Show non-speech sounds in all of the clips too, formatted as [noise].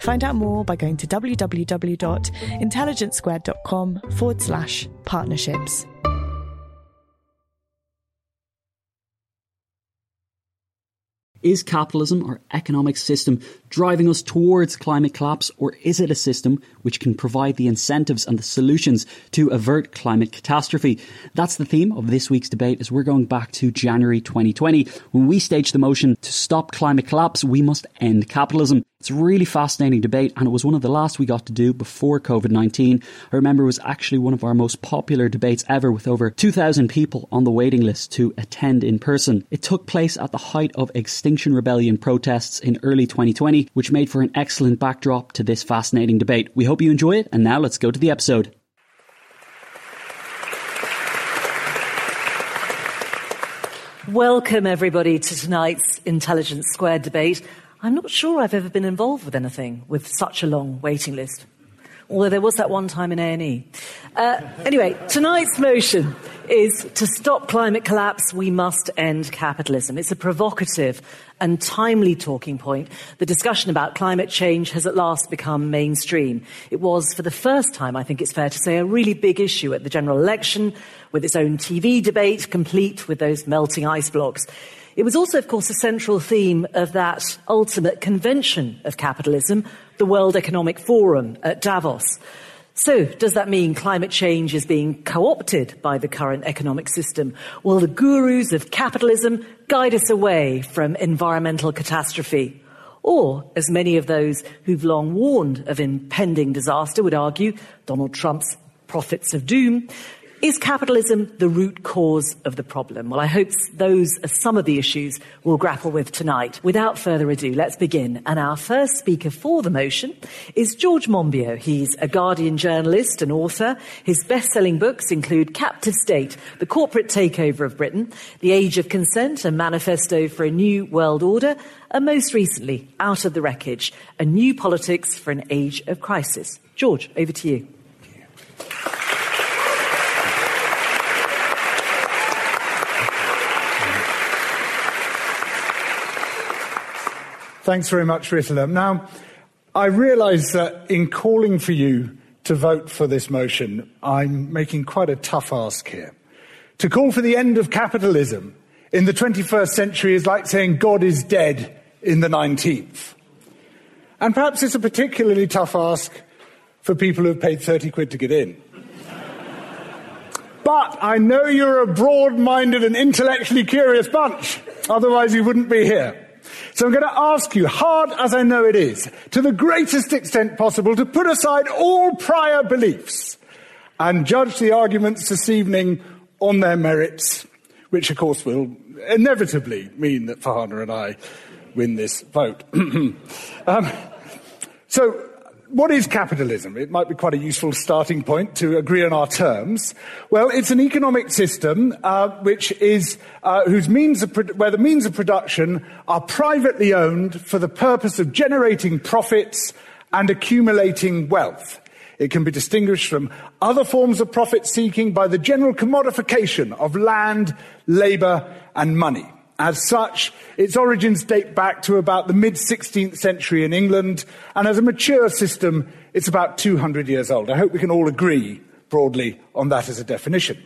Find out more by going to www.intelligencesquared.com forward slash partnerships. Is capitalism our economic system driving us towards climate collapse, or is it a system which can provide the incentives and the solutions to avert climate catastrophe? That's the theme of this week's debate as we're going back to January 2020 when we staged the motion to stop climate collapse, we must end capitalism. It's a really fascinating debate, and it was one of the last we got to do before COVID 19. I remember it was actually one of our most popular debates ever, with over 2,000 people on the waiting list to attend in person. It took place at the height of Extinction Rebellion protests in early 2020, which made for an excellent backdrop to this fascinating debate. We hope you enjoy it, and now let's go to the episode. Welcome, everybody, to tonight's Intelligence Squared debate. I'm not sure I've ever been involved with anything with such a long waiting list. Although there was that one time in A&E. Uh, anyway, tonight's motion is to stop climate collapse, we must end capitalism. It's a provocative and timely talking point. The discussion about climate change has at last become mainstream. It was, for the first time, I think it's fair to say, a really big issue at the general election, with its own TV debate, complete with those melting ice blocks. It was also, of course, a central theme of that ultimate convention of capitalism, the World Economic Forum at Davos. So, does that mean climate change is being co-opted by the current economic system? Will the gurus of capitalism guide us away from environmental catastrophe? Or, as many of those who've long warned of impending disaster would argue, Donald Trump's prophets of doom, is capitalism the root cause of the problem? Well, I hope those are some of the issues we'll grapple with tonight. Without further ado, let's begin. And our first speaker for the motion is George Monbiot. He's a Guardian journalist and author. His best-selling books include Captive State, The Corporate Takeover of Britain, The Age of Consent, A Manifesto for a New World Order, and most recently, Out of the Wreckage, A New Politics for an Age of Crisis. George, over to you. Thanks very much, Rita. Now, I realise that in calling for you to vote for this motion, I'm making quite a tough ask here. To call for the end of capitalism in the 21st century is like saying God is dead in the 19th. And perhaps it's a particularly tough ask for people who have paid 30 quid to get in. but I know you're a broad minded and intellectually curious bunch, otherwise, you wouldn't be here. So I'm going to ask you, hard as I know it is, to the greatest extent possible, to put aside all prior beliefs and judge the arguments this evening on their merits, which of course will inevitably mean that Farhana and I win this vote. [clears throat] um, so what is capitalism? It might be quite a useful starting point to agree on our terms. Well, it's an economic system uh, which is uh, whose means of where the means of production are privately owned for the purpose of generating profits and accumulating wealth. It can be distinguished from other forms of profit seeking by the general commodification of land, labour, and money. As such, its origins date back to about the mid 16th century in England, and as a mature system, it's about 200 years old. I hope we can all agree broadly on that as a definition.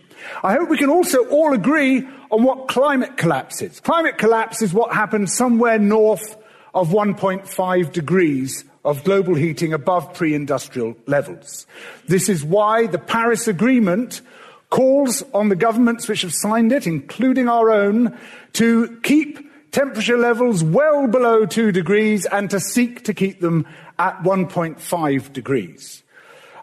I hope we can also all agree on what climate collapse is. Climate collapse is what happens somewhere north of 1.5 degrees of global heating above pre-industrial levels. This is why the Paris Agreement calls on the governments which have signed it, including our own, to keep temperature levels well below two degrees and to seek to keep them at 1.5 degrees.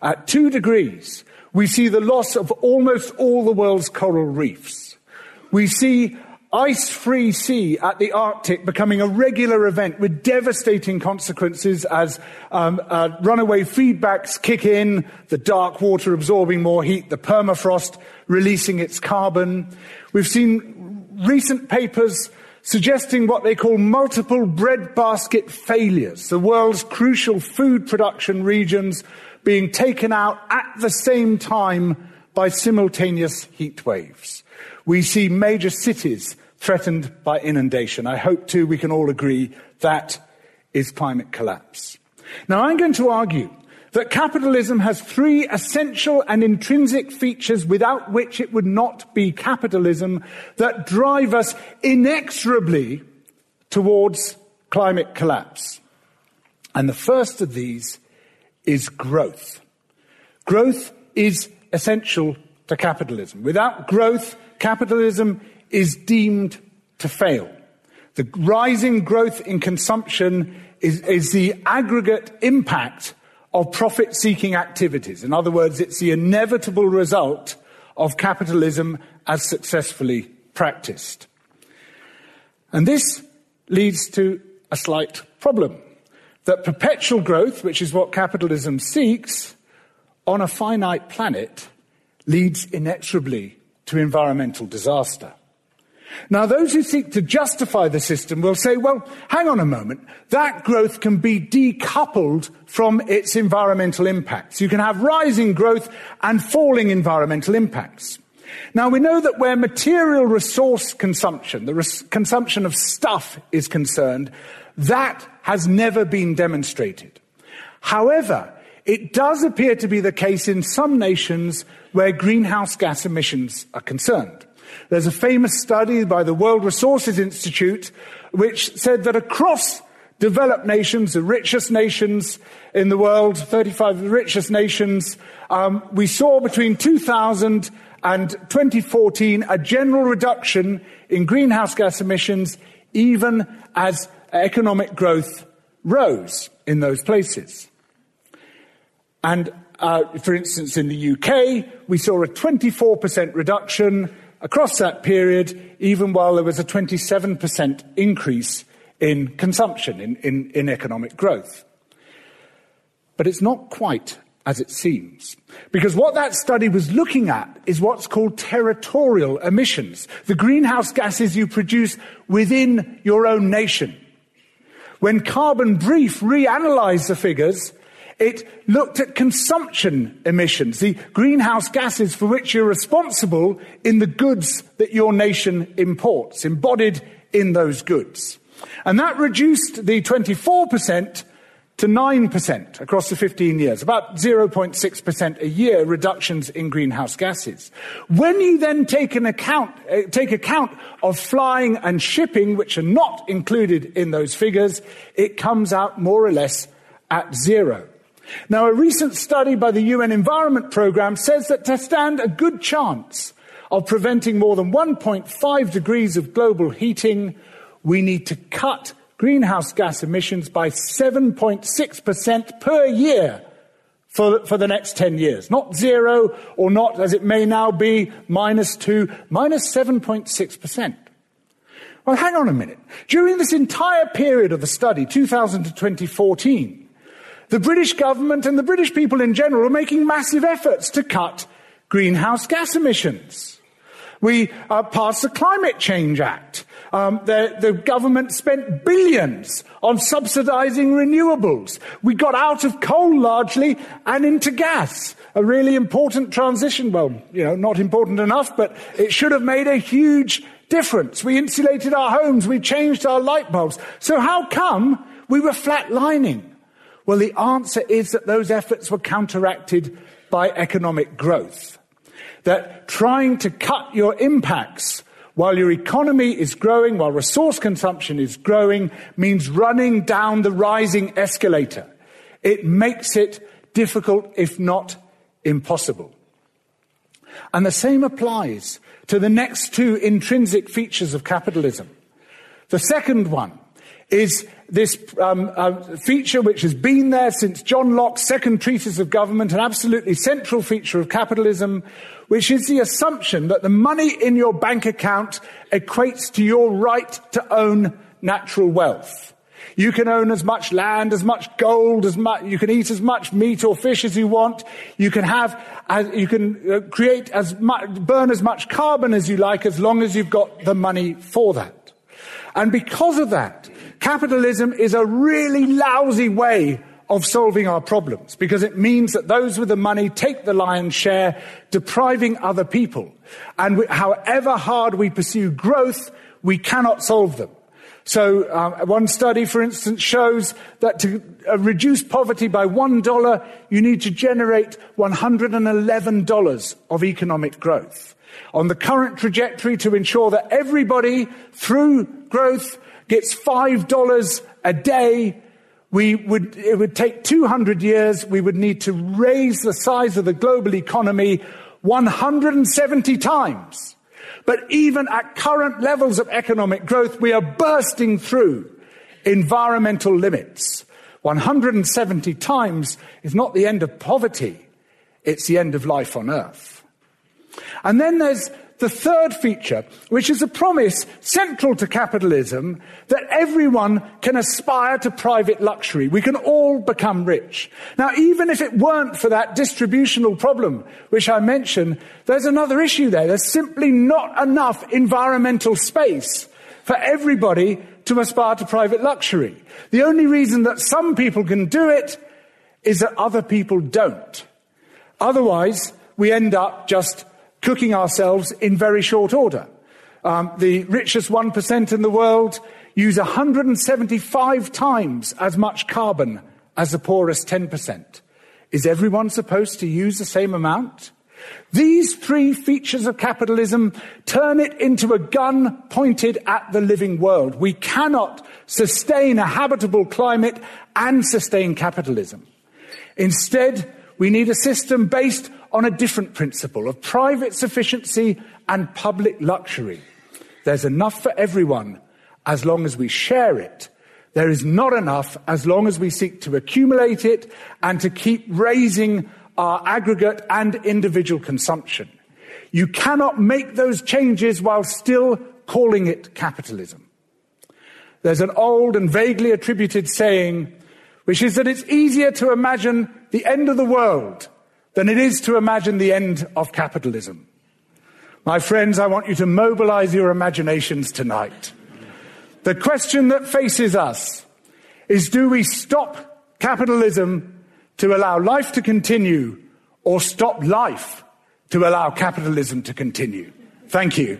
At two degrees, we see the loss of almost all the world's coral reefs. We see ice-free sea at the Arctic becoming a regular event with devastating consequences as um, uh, runaway feedbacks kick in, the dark water absorbing more heat, the permafrost releasing its carbon. We've seen recent papers suggesting what they call multiple breadbasket failures, the world's crucial food production regions being taken out at the same time by simultaneous heat waves. We see major cities threatened by inundation. I hope too we can all agree that is climate collapse. Now I'm going to argue that capitalism has three essential and intrinsic features without which it would not be capitalism that drive us inexorably towards climate collapse. And the first of these is growth. Growth is essential to capitalism. Without growth, capitalism is deemed to fail. The rising growth in consumption is, is the aggregate impact of profit seeking activities. In other words, it's the inevitable result of capitalism as successfully practiced. And this leads to a slight problem that perpetual growth, which is what capitalism seeks, on a finite planet leads inexorably to environmental disaster. Now, those who seek to justify the system will say, well, hang on a moment. That growth can be decoupled from its environmental impacts. You can have rising growth and falling environmental impacts. Now, we know that where material resource consumption, the res- consumption of stuff is concerned, that has never been demonstrated. However, it does appear to be the case in some nations where greenhouse gas emissions are concerned. There's a famous study by the World Resources Institute which said that across developed nations, the richest nations in the world, 35 of the richest nations, um, we saw between 2000 and 2014 a general reduction in greenhouse gas emissions even as economic growth rose in those places. And uh, for instance, in the UK, we saw a 24% reduction across that period, even while there was a 27% increase in consumption, in, in, in economic growth. But it's not quite as it seems. Because what that study was looking at is what's called territorial emissions, the greenhouse gases you produce within your own nation. When Carbon Brief reanalyzed the figures, it looked at consumption emissions, the greenhouse gases for which you're responsible in the goods that your nation imports, embodied in those goods. And that reduced the 24% to 9% across the 15 years, about 0.6% a year reductions in greenhouse gases. When you then take, an account, uh, take account of flying and shipping, which are not included in those figures, it comes out more or less at zero. Now, a recent study by the UN Environment Programme says that to stand a good chance of preventing more than 1.5 degrees of global heating, we need to cut greenhouse gas emissions by 7.6% per year for, for the next 10 years. Not zero or not, as it may now be, minus two, minus 7.6%. Well, hang on a minute. During this entire period of the study, 2000 to 2014, the British government and the British people in general are making massive efforts to cut greenhouse gas emissions. We uh, passed the Climate Change Act. Um, the, the, government spent billions on subsidizing renewables. We got out of coal largely and into gas. A really important transition. Well, you know, not important enough, but it should have made a huge difference. We insulated our homes. We changed our light bulbs. So how come we were flatlining? Well, the answer is that those efforts were counteracted by economic growth. That trying to cut your impacts while your economy is growing, while resource consumption is growing, means running down the rising escalator. It makes it difficult, if not impossible. And the same applies to the next two intrinsic features of capitalism. The second one is this um, uh, feature which has been there since John Locke's second treatise of government, an absolutely central feature of capitalism, which is the assumption that the money in your bank account equates to your right to own natural wealth. You can own as much land, as much gold, as much, you can eat as much meat or fish as you want. You can have, you can uh, create as much, burn as much carbon as you like as long as you've got the money for that. And because of that, capitalism is a really lousy way of solving our problems because it means that those with the money take the lion's share, depriving other people. And however hard we pursue growth, we cannot solve them. So, um, one study, for instance, shows that to uh, reduce poverty by one dollar, you need to generate $111 of economic growth. On the current trajectory to ensure that everybody, through growth, gets $5 a day, we would, it would take 200 years. We would need to raise the size of the global economy 170 times. But even at current levels of economic growth, we are bursting through environmental limits. 170 times is not the end of poverty, it's the end of life on earth. And then there's the third feature, which is a promise central to capitalism that everyone can aspire to private luxury. We can all become rich. Now, even if it weren't for that distributional problem, which I mentioned, there's another issue there. There's simply not enough environmental space for everybody to aspire to private luxury. The only reason that some people can do it is that other people don't. Otherwise, we end up just cooking ourselves in very short order. Um, the richest 1% in the world use 175 times as much carbon as the poorest 10%. Is everyone supposed to use the same amount? These three features of capitalism turn it into a gun pointed at the living world. We cannot sustain a habitable climate and sustain capitalism. Instead, we need a system based on a different principle of private sufficiency and public luxury. There's enough for everyone as long as we share it. There is not enough as long as we seek to accumulate it and to keep raising our aggregate and individual consumption. You cannot make those changes while still calling it capitalism. There's an old and vaguely attributed saying, which is that it's easier to imagine the end of the world than it is to imagine the end of capitalism. My friends, I want you to mobilize your imaginations tonight. The question that faces us is do we stop capitalism to allow life to continue or stop life to allow capitalism to continue? Thank you.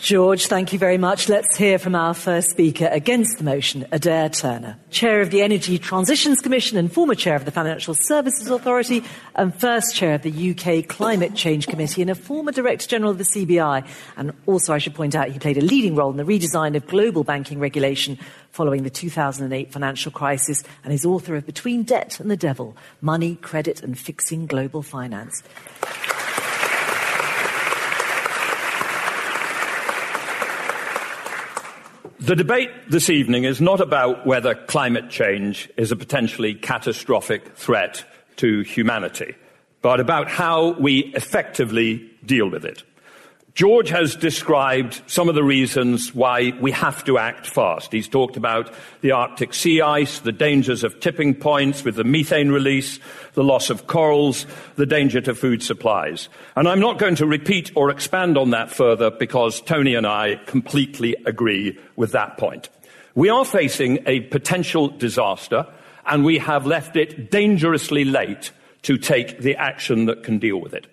George, thank you very much. Let's hear from our first speaker against the motion, Adair Turner, Chair of the Energy Transitions Commission and former Chair of the Financial Services Authority and first Chair of the UK Climate Change Committee and a former Director General of the CBI. And also, I should point out, he played a leading role in the redesign of global banking regulation following the 2008 financial crisis and is author of Between Debt and the Devil Money, Credit and Fixing Global Finance. The debate this evening is not about whether climate change is a potentially catastrophic threat to humanity, but about how we effectively deal with it. George has described some of the reasons why we have to act fast. He's talked about the Arctic sea ice, the dangers of tipping points with the methane release, the loss of corals, the danger to food supplies. And I'm not going to repeat or expand on that further because Tony and I completely agree with that point. We are facing a potential disaster and we have left it dangerously late to take the action that can deal with it.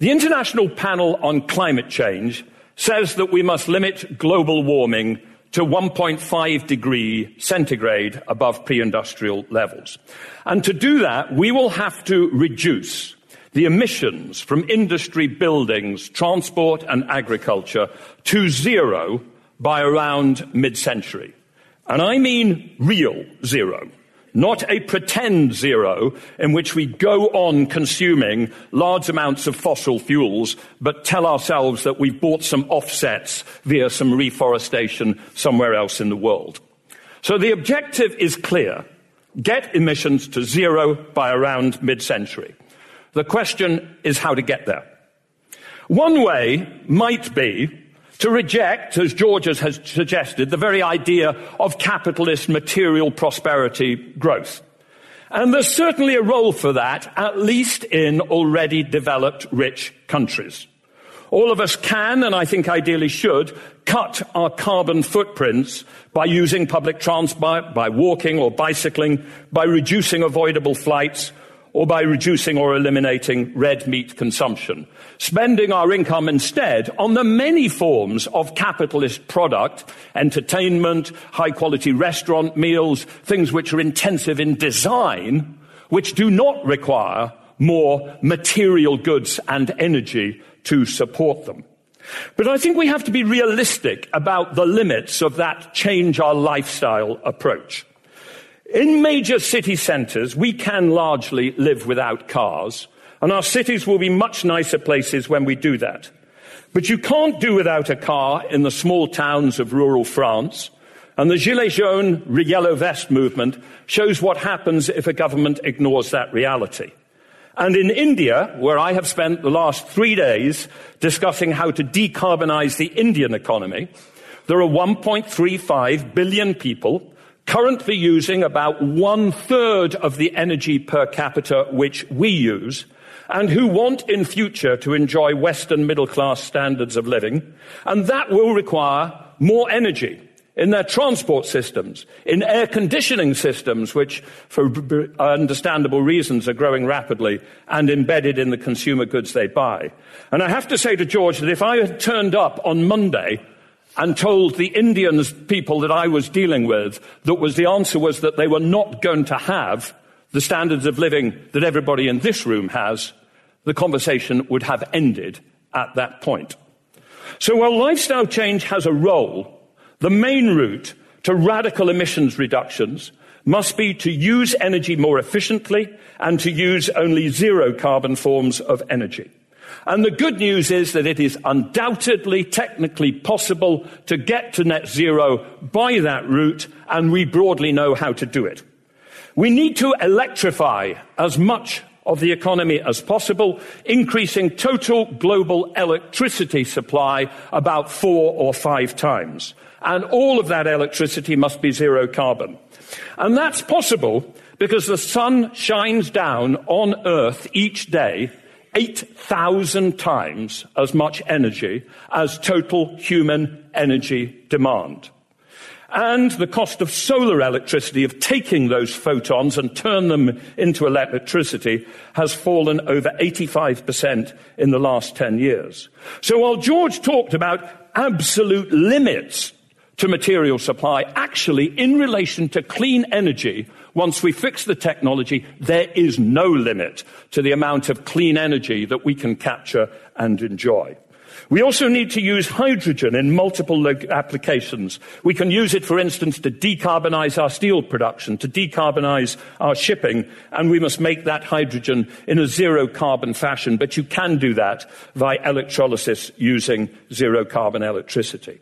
The International Panel on Climate Change says that we must limit global warming to 1.5 degree centigrade above pre-industrial levels. And to do that, we will have to reduce the emissions from industry buildings, transport and agriculture to zero by around mid-century. And I mean real zero not a pretend zero in which we go on consuming large amounts of fossil fuels, but tell ourselves that we've bought some offsets via some reforestation somewhere else in the world. So the objective is clear. Get emissions to zero by around mid-century. The question is how to get there. One way might be to reject, as George has suggested, the very idea of capitalist material prosperity growth. And there's certainly a role for that, at least in already developed rich countries. All of us can, and I think ideally should, cut our carbon footprints by using public transport, by walking or bicycling, by reducing avoidable flights, or by reducing or eliminating red meat consumption. Spending our income instead on the many forms of capitalist product, entertainment, high quality restaurant meals, things which are intensive in design, which do not require more material goods and energy to support them. But I think we have to be realistic about the limits of that change our lifestyle approach. In major city centres, we can largely live without cars, and our cities will be much nicer places when we do that. But you can't do without a car in the small towns of rural France, and the Gilets jaunes yellow vest movement shows what happens if a government ignores that reality. And in India, where I have spent the last three days discussing how to decarbonize the Indian economy, there are 1.35 billion people currently using about one third of the energy per capita which we use, and who want in future to enjoy Western middle class standards of living, and that will require more energy in their transport systems, in air conditioning systems, which for understandable reasons are growing rapidly, and embedded in the consumer goods they buy. And I have to say to George that if I had turned up on Monday and told the Indian people that I was dealing with that was the answer was that they were not going to have the standards of living that everybody in this room has, the conversation would have ended at that point. So while lifestyle change has a role, the main route to radical emissions reductions must be to use energy more efficiently and to use only zero carbon forms of energy. And the good news is that it is undoubtedly technically possible to get to net zero by that route, and we broadly know how to do it. We need to electrify as much of the economy as possible, increasing total global electricity supply about four or five times. And all of that electricity must be zero carbon. And that's possible because the sun shines down on Earth each day 8,000 times as much energy as total human energy demand. And the cost of solar electricity, of taking those photons and turn them into electricity, has fallen over 85% in the last 10 years. So while George talked about absolute limits to material supply, actually, in relation to clean energy, once we fix the technology, there is no limit to the amount of clean energy that we can capture and enjoy. We also need to use hydrogen in multiple applications. We can use it, for instance, to decarbonize our steel production, to decarbonize our shipping, and we must make that hydrogen in a zero carbon fashion. But you can do that via electrolysis using zero carbon electricity.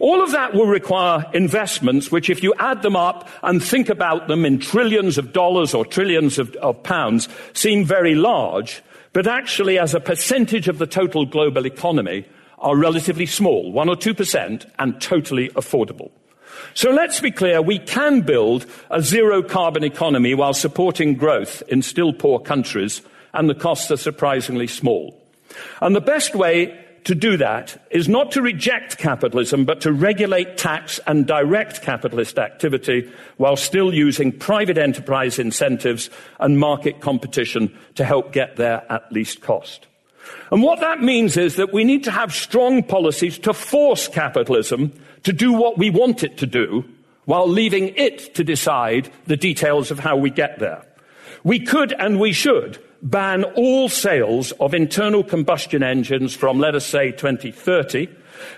All of that will require investments, which if you add them up and think about them in trillions of dollars or trillions of, of pounds, seem very large, but actually as a percentage of the total global economy are relatively small, one or two percent, and totally affordable. So let's be clear, we can build a zero carbon economy while supporting growth in still poor countries, and the costs are surprisingly small. And the best way to do that is not to reject capitalism, but to regulate tax and direct capitalist activity while still using private enterprise incentives and market competition to help get there at least cost. And what that means is that we need to have strong policies to force capitalism to do what we want it to do while leaving it to decide the details of how we get there. We could and we should ban all sales of internal combustion engines from, let us say, 2030,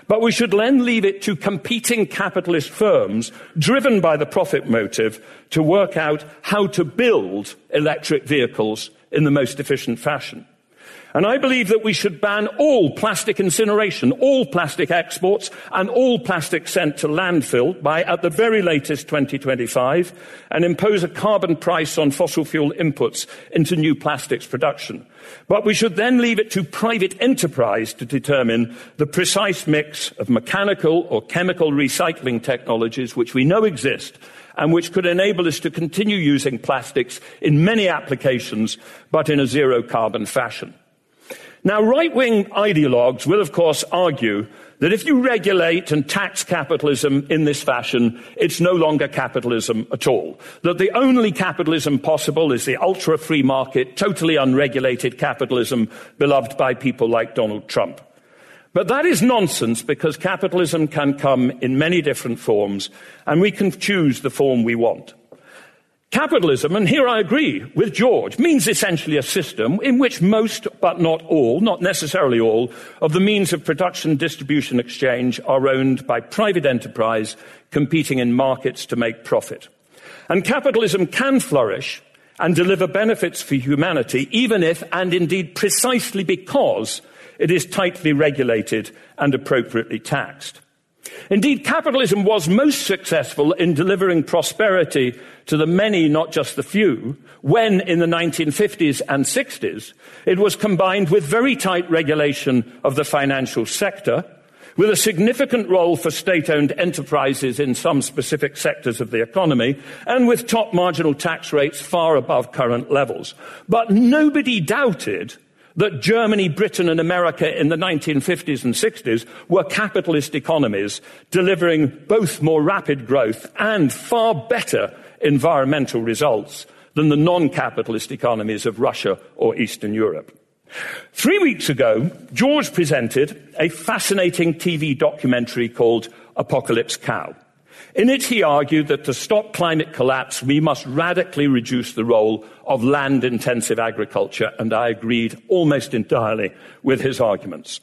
but we should then leave it to competing capitalist firms driven by the profit motive to work out how to build electric vehicles in the most efficient fashion. And I believe that we should ban all plastic incineration, all plastic exports, and all plastic sent to landfill by, at the very latest, 2025, and impose a carbon price on fossil fuel inputs into new plastics production. But we should then leave it to private enterprise to determine the precise mix of mechanical or chemical recycling technologies which we know exist and which could enable us to continue using plastics in many applications, but in a zero carbon fashion. Now, right wing ideologues will, of course, argue that if you regulate and tax capitalism in this fashion, it's no longer capitalism at all. That the only capitalism possible is the ultra free market, totally unregulated capitalism beloved by people like Donald Trump. But that is nonsense because capitalism can come in many different forms and we can choose the form we want. Capitalism, and here I agree with George, means essentially a system in which most, but not all, not necessarily all, of the means of production, distribution, exchange are owned by private enterprise competing in markets to make profit. And capitalism can flourish and deliver benefits for humanity, even if, and indeed precisely because, it is tightly regulated and appropriately taxed. Indeed, capitalism was most successful in delivering prosperity to the many, not just the few, when in the 1950s and 60s it was combined with very tight regulation of the financial sector, with a significant role for state-owned enterprises in some specific sectors of the economy, and with top marginal tax rates far above current levels. But nobody doubted that Germany, Britain, and America in the 1950s and 60s were capitalist economies, delivering both more rapid growth and far better environmental results than the non capitalist economies of Russia or Eastern Europe. Three weeks ago, George presented a fascinating TV documentary called Apocalypse Cow. In it, he argued that to stop climate collapse, we must radically reduce the role of land intensive agriculture, and I agreed almost entirely with his arguments.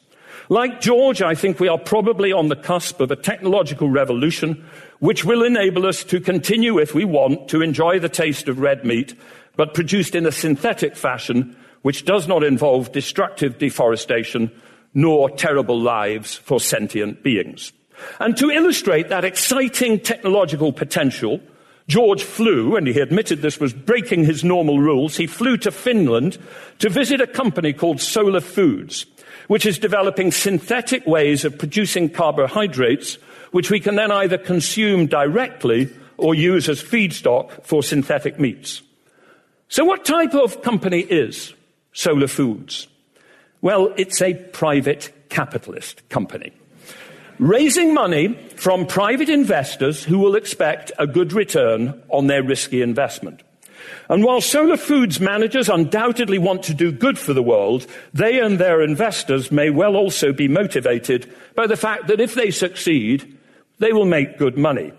Like George, I think we are probably on the cusp of a technological revolution which will enable us to continue, if we want, to enjoy the taste of red meat, but produced in a synthetic fashion which does not involve destructive deforestation nor terrible lives for sentient beings. And to illustrate that exciting technological potential, George flew, and he admitted this was breaking his normal rules, he flew to Finland to visit a company called Solar Foods, which is developing synthetic ways of producing carbohydrates, which we can then either consume directly or use as feedstock for synthetic meats. So what type of company is Solar Foods? Well, it's a private capitalist company raising money from private investors who will expect a good return on their risky investment. And while Solar Foods managers undoubtedly want to do good for the world, they and their investors may well also be motivated by the fact that if they succeed, they will make good money.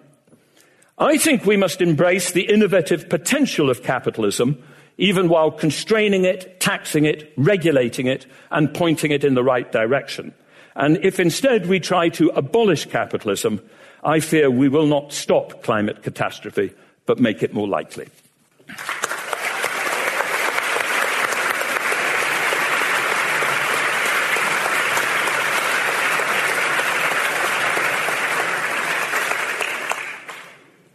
I think we must embrace the innovative potential of capitalism, even while constraining it, taxing it, regulating it, and pointing it in the right direction. And if instead we try to abolish capitalism, I fear we will not stop climate catastrophe, but make it more likely.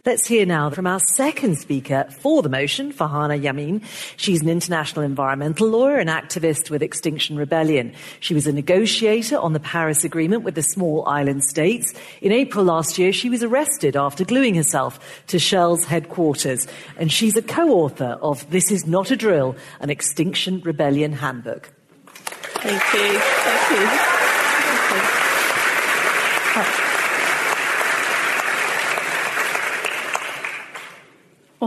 Let's hear now from our second speaker for the motion, Farhana Yamin. She's an international environmental lawyer and activist with Extinction Rebellion. She was a negotiator on the Paris Agreement with the small island states. In April last year, she was arrested after gluing herself to Shell's headquarters. And she's a co-author of This Is Not a Drill, an Extinction Rebellion handbook. Thank you. Thank you.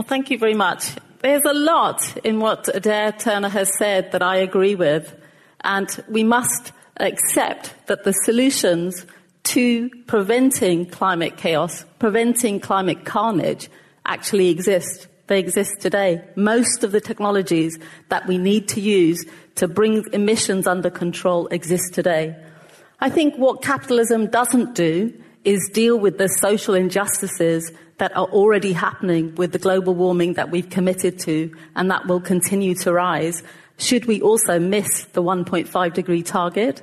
Well, thank you very much. There's a lot in what Adair Turner has said that I agree with, and we must accept that the solutions to preventing climate chaos, preventing climate carnage, actually exist. They exist today. Most of the technologies that we need to use to bring emissions under control exist today. I think what capitalism doesn't do is deal with the social injustices that are already happening with the global warming that we've committed to and that will continue to rise, should we also miss the 1.5 degree target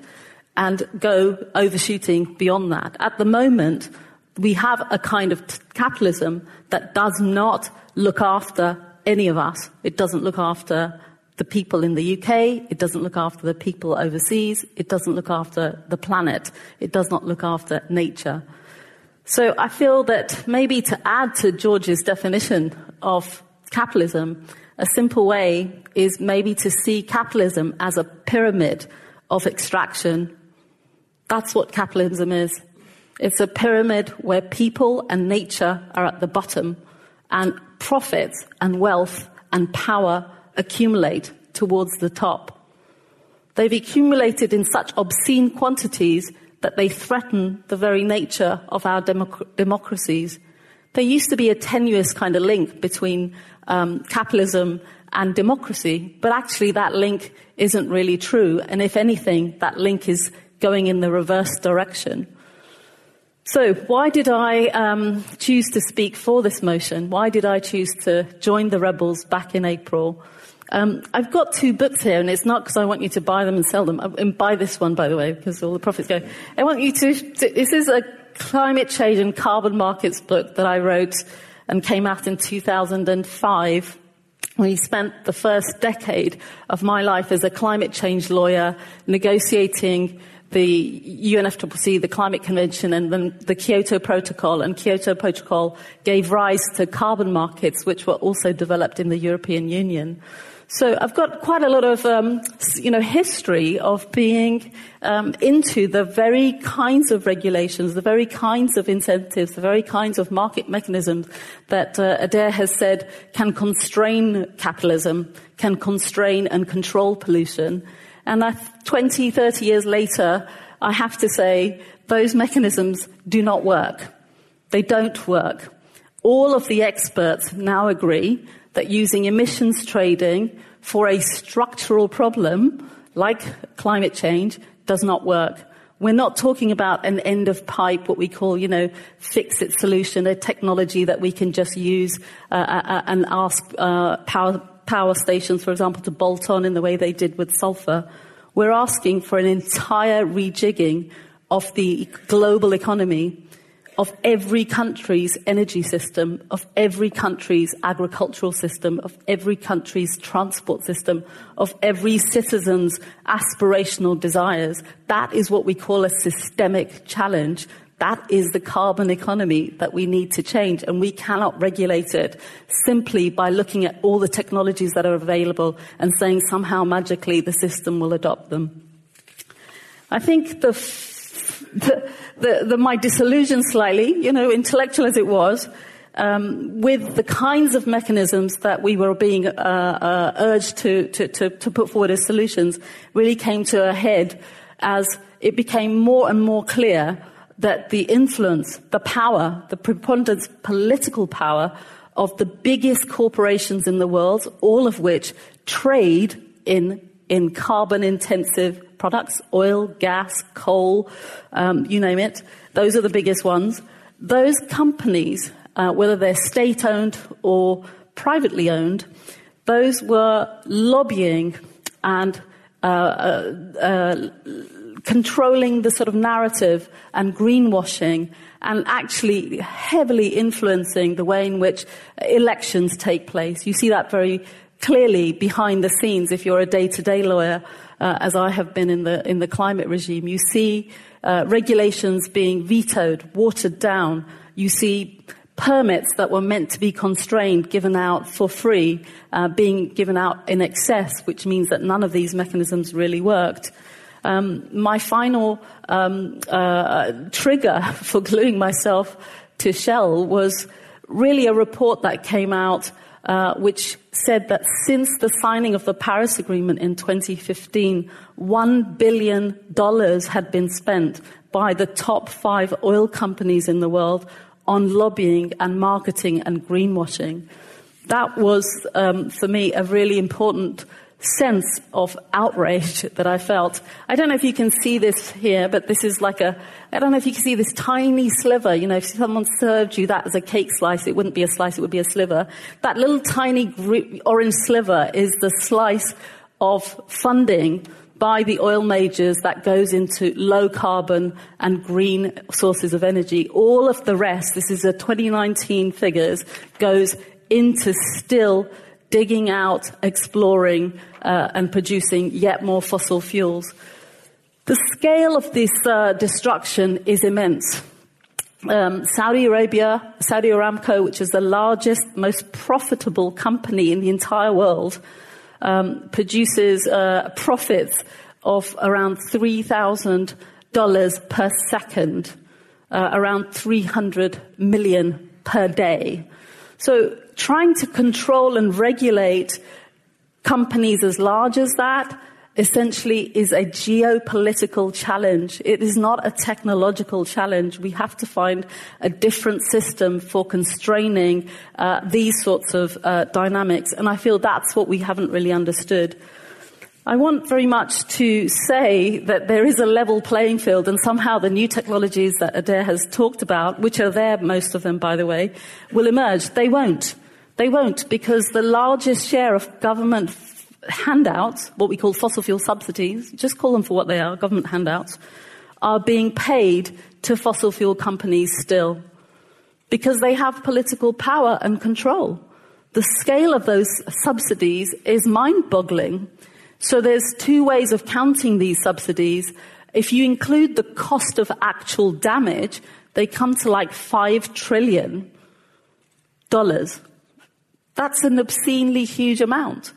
and go overshooting beyond that? At the moment, we have a kind of capitalism that does not look after any of us. It doesn't look after the people in the UK. It doesn't look after the people overseas. It doesn't look after the planet. It does not look after nature. So I feel that maybe to add to George's definition of capitalism, a simple way is maybe to see capitalism as a pyramid of extraction. That's what capitalism is. It's a pyramid where people and nature are at the bottom and profits and wealth and power accumulate towards the top. They've accumulated in such obscene quantities that they threaten the very nature of our democ- democracies. There used to be a tenuous kind of link between um, capitalism and democracy, but actually that link isn't really true. And if anything, that link is going in the reverse direction. So, why did I um, choose to speak for this motion? Why did I choose to join the rebels back in April? Um, I've got two books here, and it's not because I want you to buy them and sell them. Uh, and buy this one, by the way, because all the profits go. I want you to, to this is a climate change and carbon markets book that I wrote and came out in 2005 we spent the first decade of my life as a climate change lawyer negotiating the UNFCCC, the Climate Convention, and then the Kyoto Protocol. And Kyoto Protocol gave rise to carbon markets, which were also developed in the European Union. So I've got quite a lot of, um, you know, history of being um, into the very kinds of regulations, the very kinds of incentives, the very kinds of market mechanisms that uh, Adair has said can constrain capitalism, can constrain and control pollution. And that 20, 30 years later, I have to say those mechanisms do not work. They don't work. All of the experts now agree that using emissions trading for a structural problem like climate change does not work. We're not talking about an end of pipe, what we call, you know, fix it solution, a technology that we can just use uh, uh, uh, and ask uh, power, power stations, for example, to bolt on in the way they did with sulfur. We're asking for an entire rejigging of the global economy of every country's energy system, of every country's agricultural system, of every country's transport system, of every citizen's aspirational desires. That is what we call a systemic challenge. That is the carbon economy that we need to change, and we cannot regulate it simply by looking at all the technologies that are available and saying somehow magically the system will adopt them. I think the the, the, the, my disillusion slightly, you know, intellectual as it was, um, with the kinds of mechanisms that we were being uh, uh, urged to, to, to, to put forward as solutions, really came to a head as it became more and more clear that the influence, the power, the preponderance political power of the biggest corporations in the world, all of which trade in, in carbon intensive products, oil, gas, coal, um, you name it. Those are the biggest ones. Those companies, uh, whether they're state owned or privately owned, those were lobbying and uh, uh, uh, controlling the sort of narrative and greenwashing and actually heavily influencing the way in which elections take place. You see that very clearly behind the scenes if you're a day-to-day lawyer uh, as I have been in the, in the climate regime. You see uh, regulations being vetoed, watered down. You see permits that were meant to be constrained given out for free uh, being given out in excess, which means that none of these mechanisms really worked. Um, my final um, uh, trigger [laughs] for gluing myself to Shell was really a report that came out uh, which said that since the signing of the Paris Agreement in 2015, $1 billion had been spent by the top five oil companies in the world on lobbying and marketing and greenwashing. That was, um, for me, a really important sense of outrage [laughs] that I felt. I don't know if you can see this here, but this is like a, I don't know if you can see this tiny sliver. You know, if someone served you that as a cake slice, it wouldn't be a slice, it would be a sliver. That little tiny orange sliver is the slice of funding by the oil majors that goes into low carbon and green sources of energy. All of the rest, this is a 2019 figures, goes into still digging out, exploring, uh, and producing yet more fossil fuels. The scale of this uh, destruction is immense. Um, Saudi Arabia, Saudi Aramco, which is the largest, most profitable company in the entire world, um, produces uh, profits of around $3,000 per second, uh, around 300 million per day. So trying to control and regulate companies as large as that essentially is a geopolitical challenge. It is not a technological challenge. We have to find a different system for constraining uh, these sorts of uh, dynamics. And I feel that's what we haven't really understood. I want very much to say that there is a level playing field and somehow the new technologies that Adair has talked about, which are there, most of them, by the way, will emerge. They won't. They won't because the largest share of government handouts, what we call fossil fuel subsidies, just call them for what they are, government handouts, are being paid to fossil fuel companies still because they have political power and control. The scale of those subsidies is mind boggling. So there's two ways of counting these subsidies. If you include the cost of actual damage, they come to like five trillion dollars. That's an obscenely huge amount.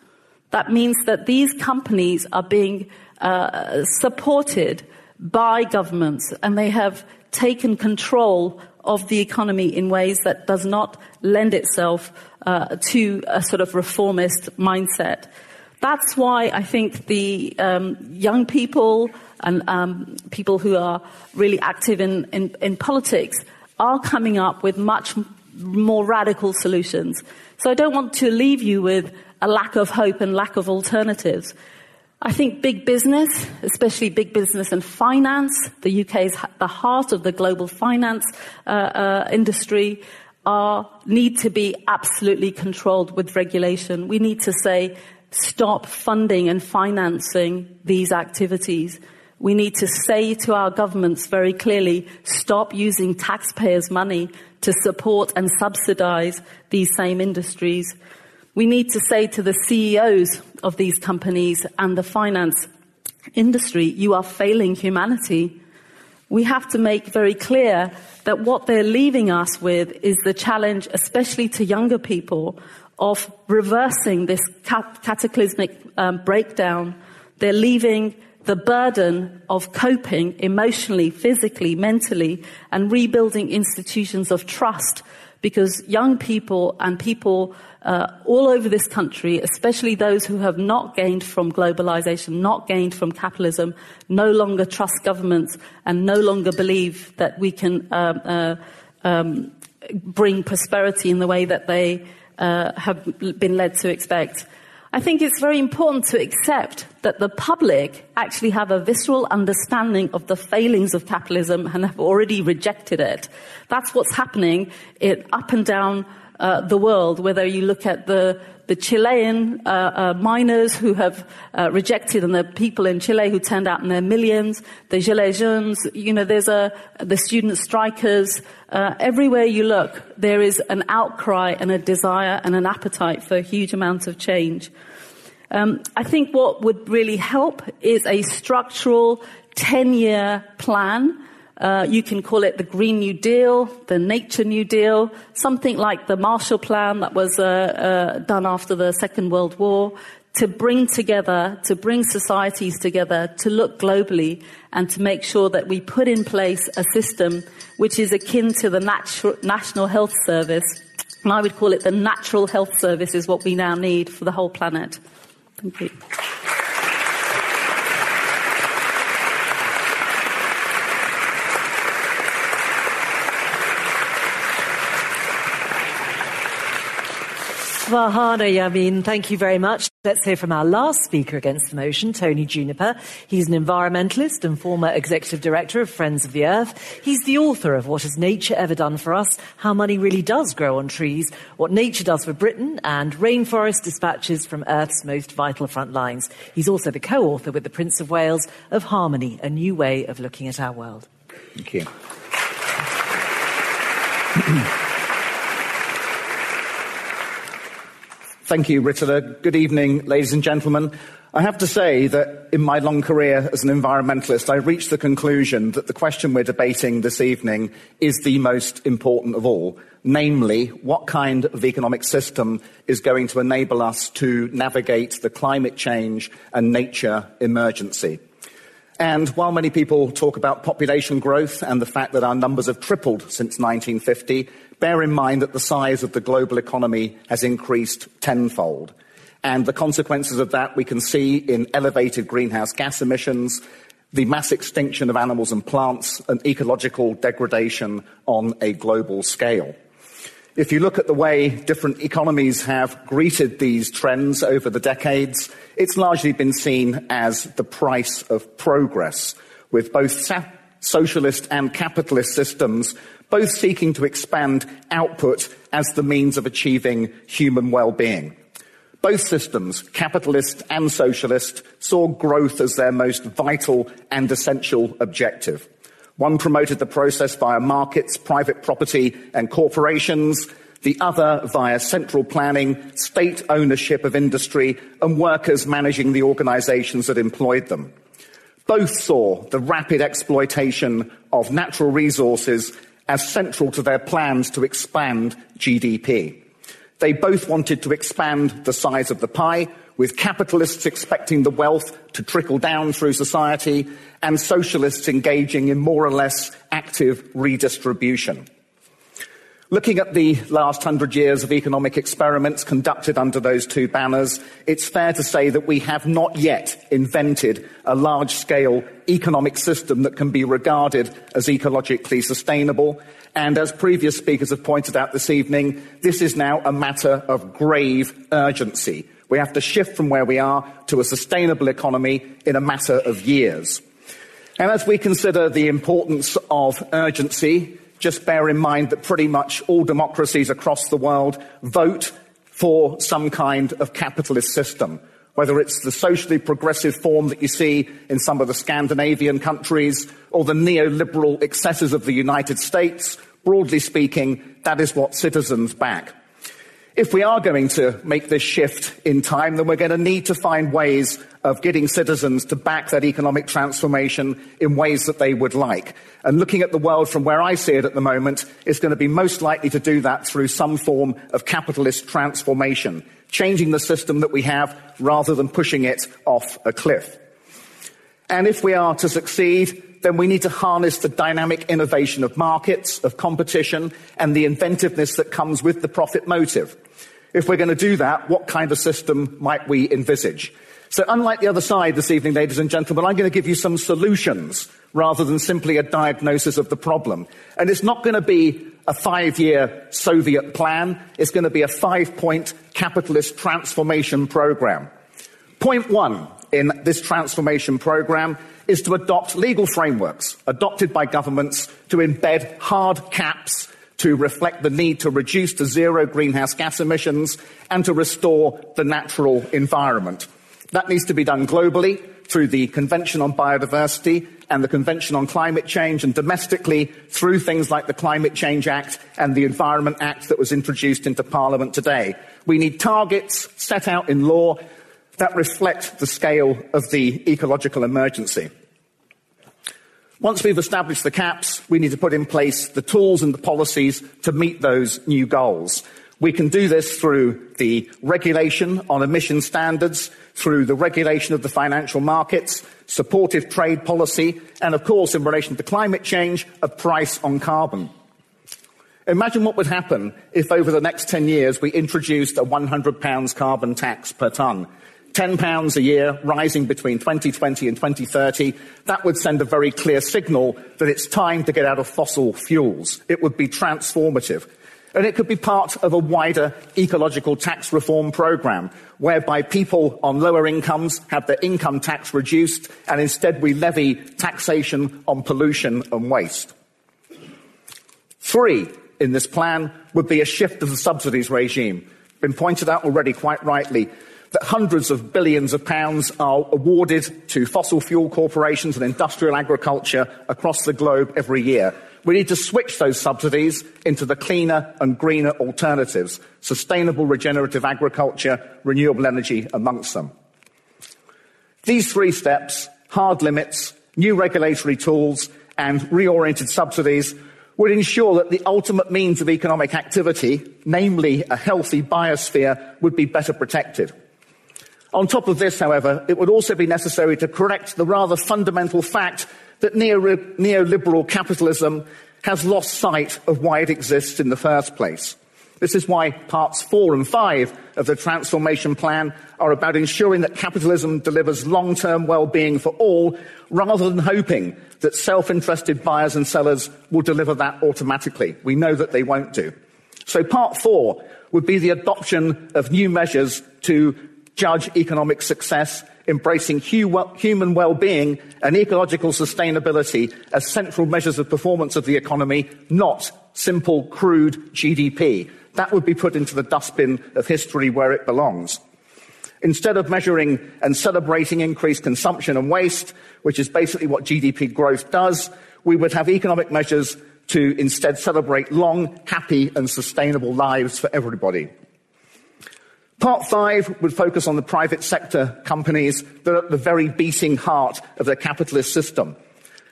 That means that these companies are being uh, supported by governments and they have taken control of the economy in ways that does not lend itself uh, to a sort of reformist mindset. That's why I think the um, young people and um, people who are really active in, in, in politics are coming up with much more radical solutions. So I don't want to leave you with a lack of hope and lack of alternatives. I think big business, especially big business and finance, the UK is the heart of the global finance uh, uh, industry, are, need to be absolutely controlled with regulation. We need to say, stop funding and financing these activities. We need to say to our governments very clearly, stop using taxpayers' money to support and subsidize these same industries. We need to say to the CEOs of these companies and the finance industry, you are failing humanity. We have to make very clear that what they're leaving us with is the challenge, especially to younger people, of reversing this cataclysmic um, breakdown. They're leaving the burden of coping emotionally, physically, mentally, and rebuilding institutions of trust because young people and people uh, all over this country, especially those who have not gained from globalization, not gained from capitalism, no longer trust governments and no longer believe that we can um, uh, um, bring prosperity in the way that they uh, have been led to expect. I think it's very important to accept that the public actually have a visceral understanding of the failings of capitalism and have already rejected it. That's what's happening in, up and down uh, the world, whether you look at the, the Chilean uh, uh, miners who have uh, rejected and the people in Chile who turned out in their millions, the Gilets jaunes, you know, there's a, the student strikers, uh, everywhere you look, there is an outcry and a desire and an appetite for a huge amounts of change. Um, I think what would really help is a structural 10-year plan. Uh, you can call it the Green New Deal, the Nature New Deal, something like the Marshall Plan that was uh, uh, done after the Second World War, to bring together, to bring societies together, to look globally, and to make sure that we put in place a system which is akin to the natu- National Health Service. And I would call it the natural health service is what we now need for the whole planet. Thank you. Farhana Yamin, thank you very much. Let's hear from our last speaker against the motion, Tony Juniper. He's an environmentalist and former executive director of Friends of the Earth. He's the author of What Has Nature Ever Done for Us? How Money Really Does Grow on Trees, What Nature Does for Britain, and Rainforest Dispatches from Earth's Most Vital Front Lines. He's also the co-author with the Prince of Wales of Harmony, a new way of looking at our world. Thank you. [clears throat] Thank you, Rita. Good evening, ladies and gentlemen. I have to say that in my long career as an environmentalist, I reached the conclusion that the question we're debating this evening is the most important of all. Namely, what kind of economic system is going to enable us to navigate the climate change and nature emergency? And while many people talk about population growth and the fact that our numbers have tripled since 1950, bear in mind that the size of the global economy has increased tenfold. And the consequences of that we can see in elevated greenhouse gas emissions, the mass extinction of animals and plants, and ecological degradation on a global scale. If you look at the way different economies have greeted these trends over the decades, it's largely been seen as the price of progress, with both socialist and capitalist systems both seeking to expand output as the means of achieving human well-being. Both systems, capitalist and socialist, saw growth as their most vital and essential objective. One promoted the process via markets, private property and corporations, the other via central planning, state ownership of industry and workers managing the organizations that employed them. Both saw the rapid exploitation of natural resources as central to their plans to expand GDP. They both wanted to expand the size of the pie, with capitalists expecting the wealth to trickle down through society and socialists engaging in more or less active redistribution. Looking at the last hundred years of economic experiments conducted under those two banners, it's fair to say that we have not yet invented a large scale economic system that can be regarded as ecologically sustainable. And as previous speakers have pointed out this evening, this is now a matter of grave urgency. We have to shift from where we are to a sustainable economy in a matter of years. And as we consider the importance of urgency, just bear in mind that pretty much all democracies across the world vote for some kind of capitalist system, whether it's the socially progressive form that you see in some of the Scandinavian countries or the neoliberal excesses of the United States. Broadly speaking, that is what citizens back. If we are going to make this shift in time, then we're going to need to find ways of getting citizens to back that economic transformation in ways that they would like. And looking at the world from where I see it at the moment, it's going to be most likely to do that through some form of capitalist transformation, changing the system that we have rather than pushing it off a cliff. And if we are to succeed, then we need to harness the dynamic innovation of markets, of competition, and the inventiveness that comes with the profit motive. If we're going to do that, what kind of system might we envisage? So unlike the other side this evening, ladies and gentlemen, I'm going to give you some solutions rather than simply a diagnosis of the problem. And it's not going to be a five-year Soviet plan. It's going to be a five-point capitalist transformation program. Point one in this transformation program is to adopt legal frameworks adopted by governments to embed hard caps to reflect the need to reduce to zero greenhouse gas emissions and to restore the natural environment. That needs to be done globally through the Convention on Biodiversity and the Convention on Climate Change, and domestically through things like the Climate Change Act and the Environment Act that was introduced into Parliament today. We need targets set out in law that reflect the scale of the ecological emergency. Once we've established the caps, we need to put in place the tools and the policies to meet those new goals. We can do this through the regulation on emission standards, through the regulation of the financial markets, supportive trade policy, and of course, in relation to climate change, a price on carbon. Imagine what would happen if over the next 10 years we introduced a £100 carbon tax per tonne. £10 a year rising between 2020 and 2030, that would send a very clear signal that it's time to get out of fossil fuels. It would be transformative. And it could be part of a wider ecological tax reform programme, whereby people on lower incomes have their income tax reduced, and instead we levy taxation on pollution and waste. Three in this plan would be a shift of the subsidies regime. Been pointed out already quite rightly that hundreds of billions of pounds are awarded to fossil fuel corporations and industrial agriculture across the globe every year. We need to switch those subsidies into the cleaner and greener alternatives, sustainable regenerative agriculture, renewable energy amongst them. These three steps, hard limits, new regulatory tools, and reoriented subsidies would ensure that the ultimate means of economic activity, namely a healthy biosphere, would be better protected. On top of this, however, it would also be necessary to correct the rather fundamental fact that neoliberal capitalism has lost sight of why it exists in the first place. This is why parts four and five of the transformation plan are about ensuring that capitalism delivers long-term well-being for all, rather than hoping that self-interested buyers and sellers will deliver that automatically. We know that they won't do. So part four would be the adoption of new measures to judge economic success, embracing human well-being and ecological sustainability as central measures of performance of the economy, not simple, crude GDP. That would be put into the dustbin of history where it belongs. Instead of measuring and celebrating increased consumption and waste, which is basically what GDP growth does, we would have economic measures to instead celebrate long, happy and sustainable lives for everybody. Part five would focus on the private sector companies that are at the very beating heart of the capitalist system.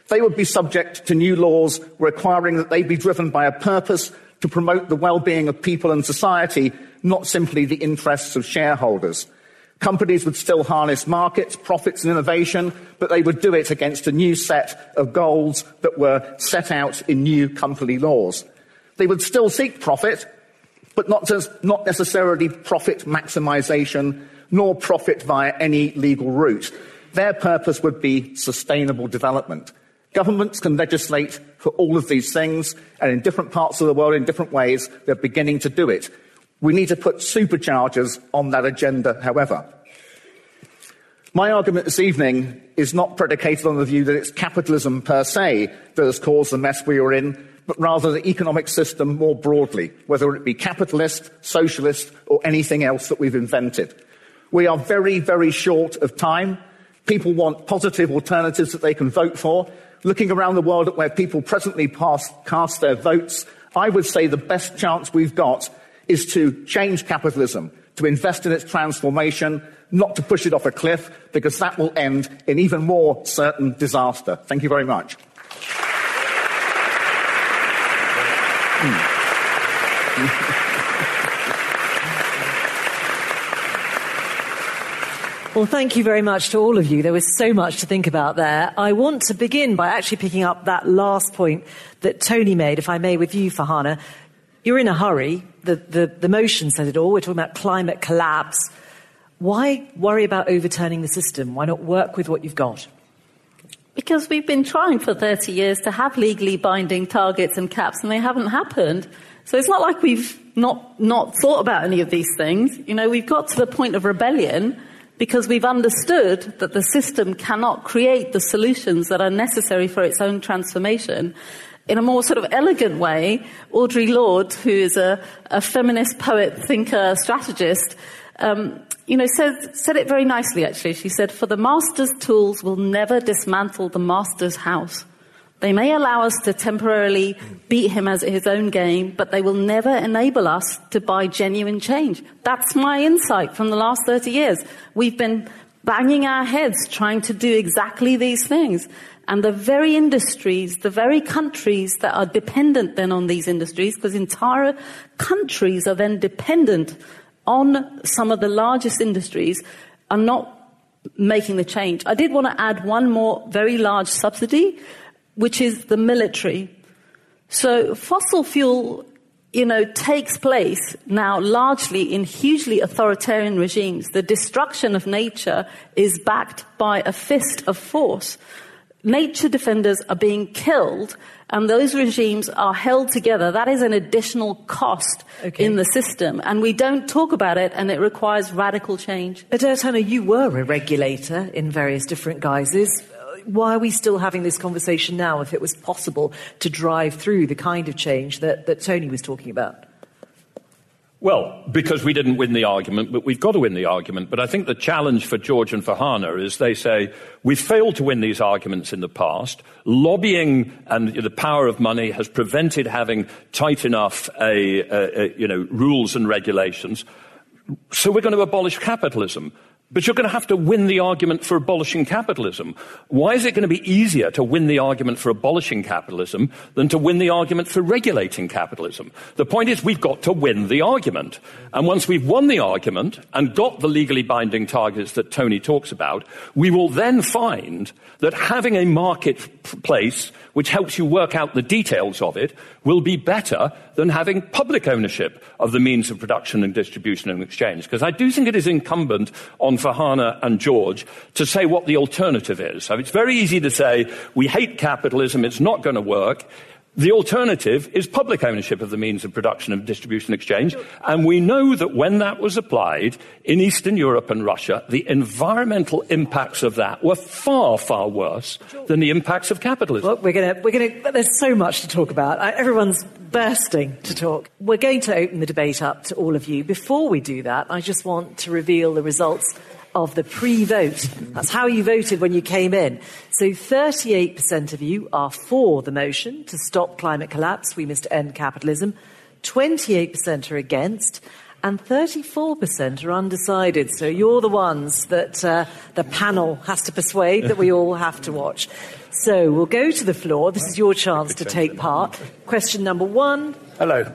They would be subject to new laws requiring that they be driven by a purpose to promote the well-being of people and society, not simply the interests of shareholders. Companies would still harness markets, profits and innovation, but they would do it against a new set of goals that were set out in new company laws. They would still seek profit, but not, not necessarily profit maximization, nor profit via any legal route. Their purpose would be sustainable development. Governments can legislate for all of these things, and in different parts of the world, in different ways, they're beginning to do it. We need to put superchargers on that agenda, however. My argument this evening is not predicated on the view that it's capitalism per se that has caused the mess we are in, but rather the economic system more broadly, whether it be capitalist, socialist, or anything else that we've invented. We are very, very short of time. People want positive alternatives that they can vote for. Looking around the world at where people presently pass, cast their votes, I would say the best chance we've got is to change capitalism, to invest in its transformation, not to push it off a cliff, because that will end in even more certain disaster. Thank you very much. Mm. [laughs] Well, thank you very much to all of you. There was so much to think about there. I want to begin by actually picking up that last point that Tony made, if I may, with you, Farhana. You're in a hurry. The, the, the motion says it all. We're talking about climate collapse. Why worry about overturning the system? Why not work with what you've got? Because we've been trying for 30 years to have legally binding targets and caps, and they haven't happened. So it's not like we've not, not thought about any of these things. You know, we've got to the point of rebellion because we've understood that the system cannot create the solutions that are necessary for its own transformation. In a more sort of elegant way, Audre Lorde, who is a, a feminist poet, thinker, strategist, um, you know, said, said it very nicely actually. She said, for the master's tools will never dismantle the master's house. They may allow us to temporarily beat him at his own game, but they will never enable us to buy genuine change. That's my insight from the last 30 years. We've been banging our heads trying to do exactly these things. And the very industries, the very countries that are dependent then on these industries, because entire countries are then dependent on some of the largest industries, are not making the change. I did want to add one more very large subsidy, which is the military. So fossil fuel, you know, takes place now largely in hugely authoritarian regimes. The destruction of nature is backed by a fist of force. Nature defenders are being killed and those regimes are held together. That is an additional cost okay. in the system, and we don't talk about it, and it requires radical change. Adair Turner, you were a regulator in various different guises why are we still having this conversation now if it was possible to drive through the kind of change that, that Tony was talking about? Well, because we didn't win the argument, but we've got to win the argument. But I think the challenge for George and Farhana is they say, we've failed to win these arguments in the past. Lobbying and the power of money has prevented having tight enough a, a, a, you know, rules and regulations. So we're going to abolish capitalism. But you're going to have to win the argument for abolishing capitalism. Why is it going to be easier to win the argument for abolishing capitalism than to win the argument for regulating capitalism? The point is we've got to win the argument. And once we've won the argument and got the legally binding targets that Tony talks about, we will then find that having a marketplace which helps you work out the details of it will be better than having public ownership of the means of production and distribution and exchange. Because I do think it is incumbent on Farhana and George to say what the alternative is. So it's very easy to say, we hate capitalism, it's not going to work. The alternative is public ownership of the means of production and distribution exchange. And we know that when that was applied in Eastern Europe and Russia, the environmental impacts of that were far, far worse than the impacts of capitalism. Look, we're going we're to, there's so much to talk about. Everyone's bursting to talk. We're going to open the debate up to all of you. Before we do that, I just want to reveal the results of the pre-vote. That's how you voted when you came in. So 38% of you are for the motion to stop climate collapse. We must end capitalism. 28% are against. And 34% are undecided. So you're the ones that uh, the panel has to persuade that we [laughs] all have to watch. So we'll go to the floor. This is your chance to take part. Question number one. Hello.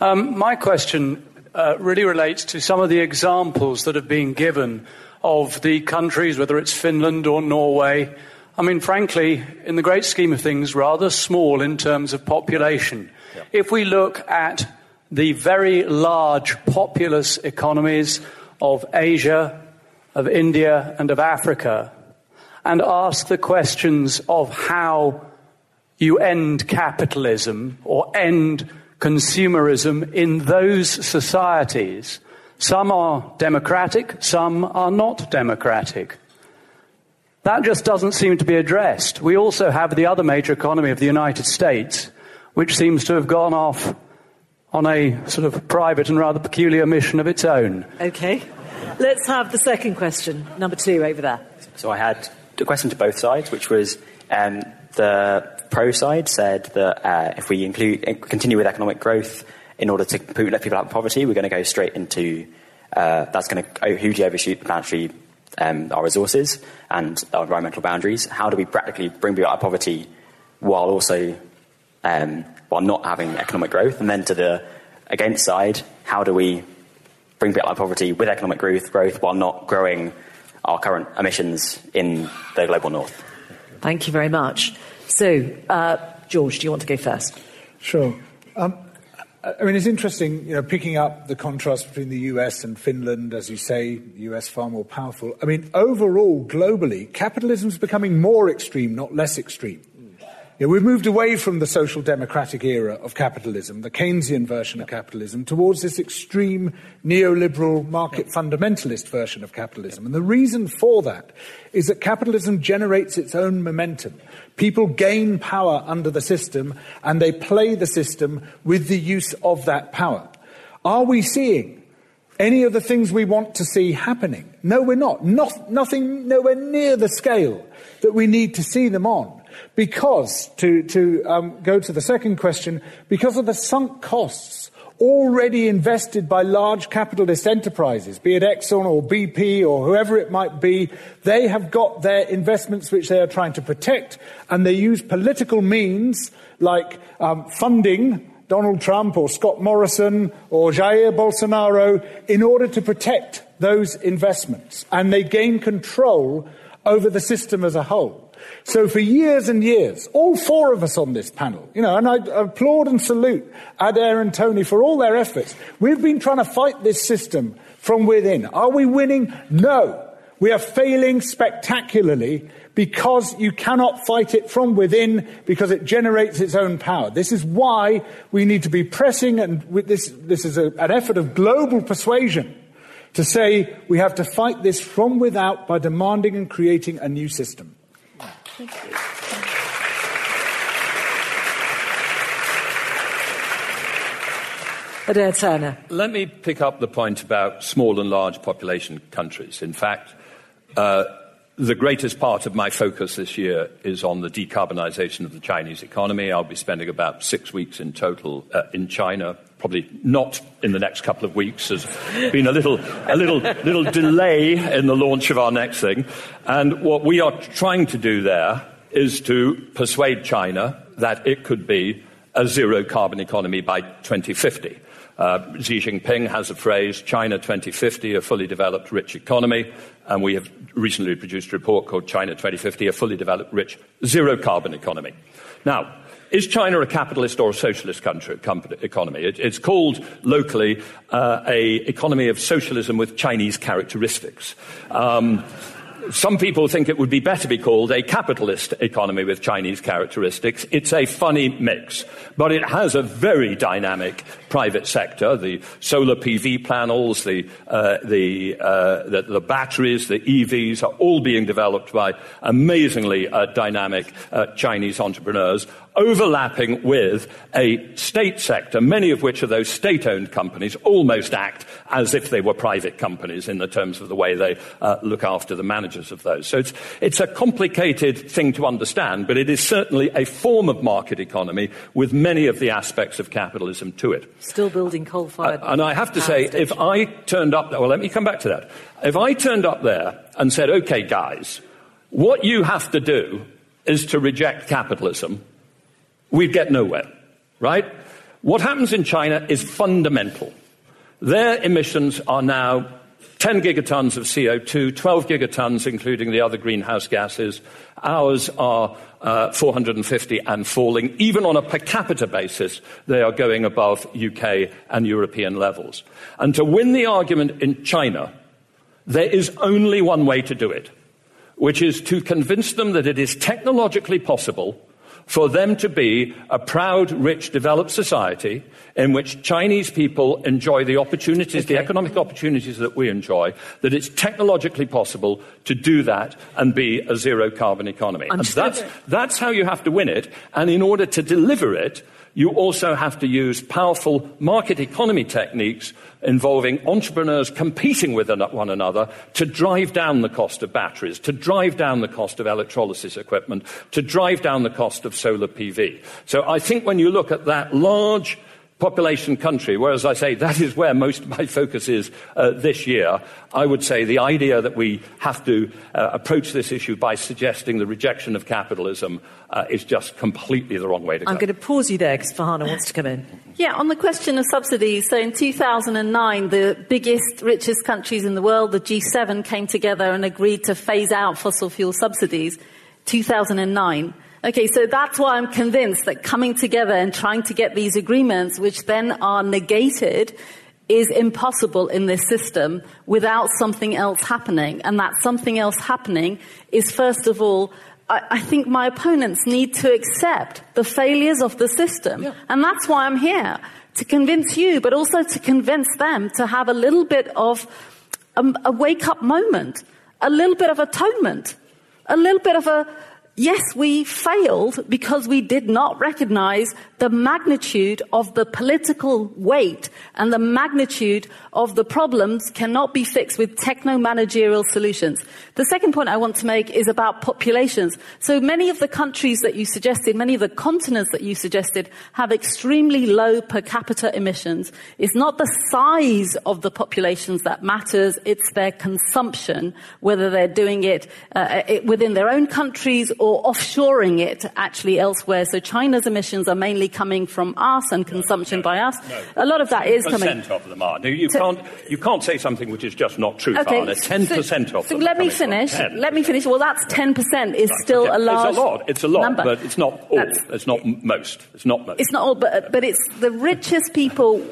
Um, my question uh, really relates to some of the examples that have been given of the countries, whether it's Finland or Norway, I mean, frankly, in the great scheme of things, rather small in terms of population. Yeah. If we look at the very large populous economies of Asia, of India, and of Africa, and ask the questions of how you end capitalism or end consumerism in those societies, some are democratic, some are not democratic. That just doesn't seem to be addressed. We also have the other major economy of the United States, which seems to have gone off on a sort of private and rather peculiar mission of its own. Okay. Let's have the second question, number two, over there. So I had a question to both sides, which was um, the pro side said that uh, if we include, continue with economic growth in order to let people out of poverty, we're going to go straight into uh, that's going to hugely overshoot planetary um, our resources and our environmental boundaries? How do we practically bring people out of poverty while also um, while not having economic growth? And then to the against side, how do we bring people out of poverty with economic growth, growth while not growing our current emissions in the global north? Thank you very much. So, uh, George, do you want to go first? Sure. Um, I mean, it's interesting, you know, picking up the contrast between the US and Finland, as you say, US far more powerful. I mean, overall, globally, capitalism is becoming more extreme, not less extreme. You know, we've moved away from the social democratic era of capitalism, the Keynesian version of capitalism, towards this extreme neoliberal market fundamentalist version of capitalism. And the reason for that is that capitalism generates its own momentum. People gain power under the system and they play the system with the use of that power. Are we seeing any of the things we want to see happening? No, we're not. not nothing nowhere near the scale that we need to see them on. Because, to, to um, go to the second question, because of the sunk costs already invested by large capitalist enterprises, be it Exxon or BP or whoever it might be, they have got their investments which they are trying to protect, and they use political means like um, funding Donald Trump or Scott Morrison or Jair Bolsonaro in order to protect those investments. And they gain control over the system as a whole. So for years and years, all four of us on this panel, you know, and I applaud and salute Adair and Tony for all their efforts. We've been trying to fight this system from within. Are we winning? No. We are failing spectacularly because you cannot fight it from within because it generates its own power. This is why we need to be pressing, and this, this is a, an effort of global persuasion to say we have to fight this from without by demanding and creating a new system. Thank you. Adair Turner. Let me pick up the point about small and large population countries. In fact, uh, the greatest part of my focus this year is on the decarbonisation of the Chinese economy. I'll be spending about six weeks in total uh, in China. Probably not in the next couple of weeks. There's been a little, a little, little delay in the launch of our next thing. And what we are trying to do there is to persuade China that it could be a zero carbon economy by 2050. Uh, Xi Jinping has a phrase, China 2050, a fully developed rich economy. And we have recently produced a report called China 2050, a fully developed rich zero carbon economy. Now, is China a capitalist or a socialist country, company, economy? It, it's called locally uh, a economy of socialism with Chinese characteristics. Um, some people think it would be better be called a capitalist economy with Chinese characteristics. It's a funny mix, but it has a very dynamic private sector. The solar PV panels, the, uh, the, uh, the, the, batteries, the EVs are all being developed by amazingly uh, dynamic uh, Chinese entrepreneurs overlapping with a state sector, many of which are those state owned companies, almost act as if they were private companies in the terms of the way they uh, look after the managers of those. So it's, it's a complicated thing to understand, but it is certainly a form of market economy with many of the aspects of capitalism to it. Still building coal fired. Uh, and I have to say, station. if I turned up there, well, let me come back to that. If I turned up there and said, okay, guys, what you have to do is to reject capitalism we'd get nowhere, right? What happens in China is fundamental. Their emissions are now 10 gigatons of CO2, 12 gigatons, including the other greenhouse gases. Ours are uh, 450 and falling. Even on a per capita basis, they are going above UK and European levels. And to win the argument in China, there is only one way to do it, which is to convince them that it is technologically possible for them to be a proud, rich, developed society in which Chinese people enjoy the opportunities, okay. the economic opportunities that we enjoy, that it's technologically possible to do that and be a zero carbon economy. and that's, that's how you have to win it. And in order to deliver it, you also have to use powerful market economy techniques involving entrepreneurs competing with one another to drive down the cost of batteries, to drive down the cost of electrolysis equipment, to drive down the cost of solar PV. So I think when you look at that large population country, whereas I say that is where most of my focus is uh, this year, I would say the idea that we have to uh, approach this issue by suggesting the rejection of capitalism uh, is just completely the wrong way to go. I'm going to pause you there because Farhana wants to come in. Yeah, on the question of subsidies, so in 2009, the biggest, richest countries in the world, the G7, came together and agreed to phase out fossil fuel subsidies. 2009. Okay, so that's why I'm convinced that coming together and trying to get these agreements, which then are negated, is impossible in this system without something else happening. And that something else happening is, first of all, I, I think my opponents need to accept the failures of the system. Yeah. And that's why I'm here. To convince you, but also to convince them to have a little bit of um, a, a wake up moment, a little bit of atonement, a little bit of a, Yes, we failed because we did not recognize the magnitude of the political weight and the magnitude of the problems cannot be fixed with techno-managerial solutions. The second point I want to make is about populations. So many of the countries that you suggested, many of the continents that you suggested have extremely low per capita emissions. It's not the size of the populations that matters, it's their consumption, whether they're doing it, uh, it within their own countries or or offshoring it actually elsewhere. So China's emissions are mainly coming from us and consumption no, by us. No. A lot of that is coming. Percent of them are. You, can't, you can't say something which is just not true, okay, 10% so, of so them. let me finish. Let me finish. Well, that's 10% is still a large It's a lot. It's a lot, number. but it's not all. That's, it's not most. It's not most. It's not all, but, but it's the richest people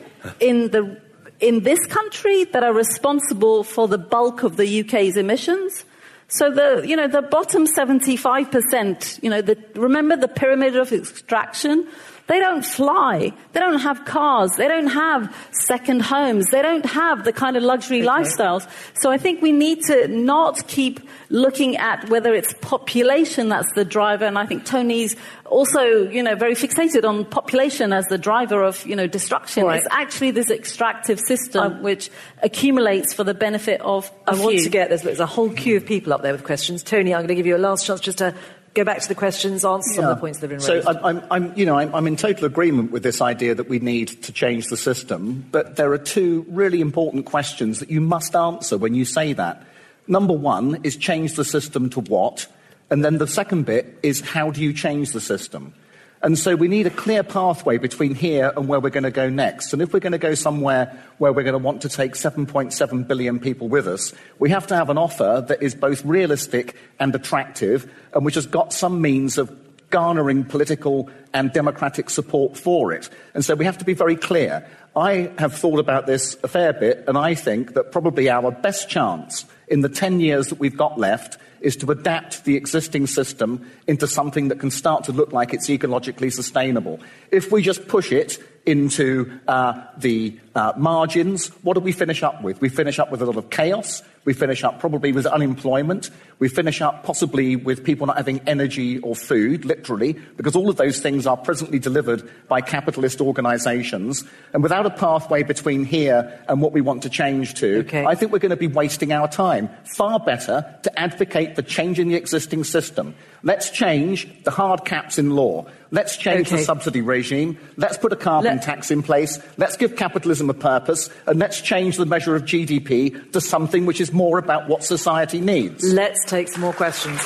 in the in this country that are responsible for the bulk of the UK's emissions. So the, you know, the bottom 75%, you know, the, remember the pyramid of extraction? They don't fly. They don't have cars. They don't have second homes. They don't have the kind of luxury okay. lifestyles. So I think we need to not keep looking at whether it's population that's the driver. And I think Tony's also, you know, very fixated on population as the driver of, you know, destruction. Right. It's actually this extractive system um, which accumulates for the benefit of I few. want to get, there's, there's a whole queue of people up there with questions. Tony, I'm going to give you a last chance just to go back to the questions, answer yeah. some of the points that have been raised. So I'm, I'm you know, I'm, I'm, in total agreement with this idea that we need to change the system, but there are two really important questions that you must answer when you say that. Number one is change the system to what? And then the second bit is how do you change the system? And so we need a clear pathway between here and where we're going to go next. And if we're going to go somewhere where we're going to want to take 7.7 billion people with us, we have to have an offer that is both realistic and attractive and which has got some means of garnering political and democratic support for it. And so we have to be very clear. I have thought about this a fair bit, and I think that probably our best chance in the 10 years that we've got left is to adapt the existing system into something that can start to look like it's ecologically sustainable. If we just push it into uh, the uh, margins, what do we finish up with? We finish up with a lot of chaos. We finish up probably with unemployment. We finish up possibly with people not having energy or food, literally, because all of those things are presently delivered by capitalist organizations. And without a pathway between here and what we want to change to, okay. I think we're going to be wasting our time. Far better to advocate for changing the existing system. Let's change the hard caps in law. Let's change okay. the subsidy regime. Let's put a carbon Let- tax in place. Let's give capitalism a purpose. And let's change the measure of GDP to something which is more about what society needs. Let's take some more questions.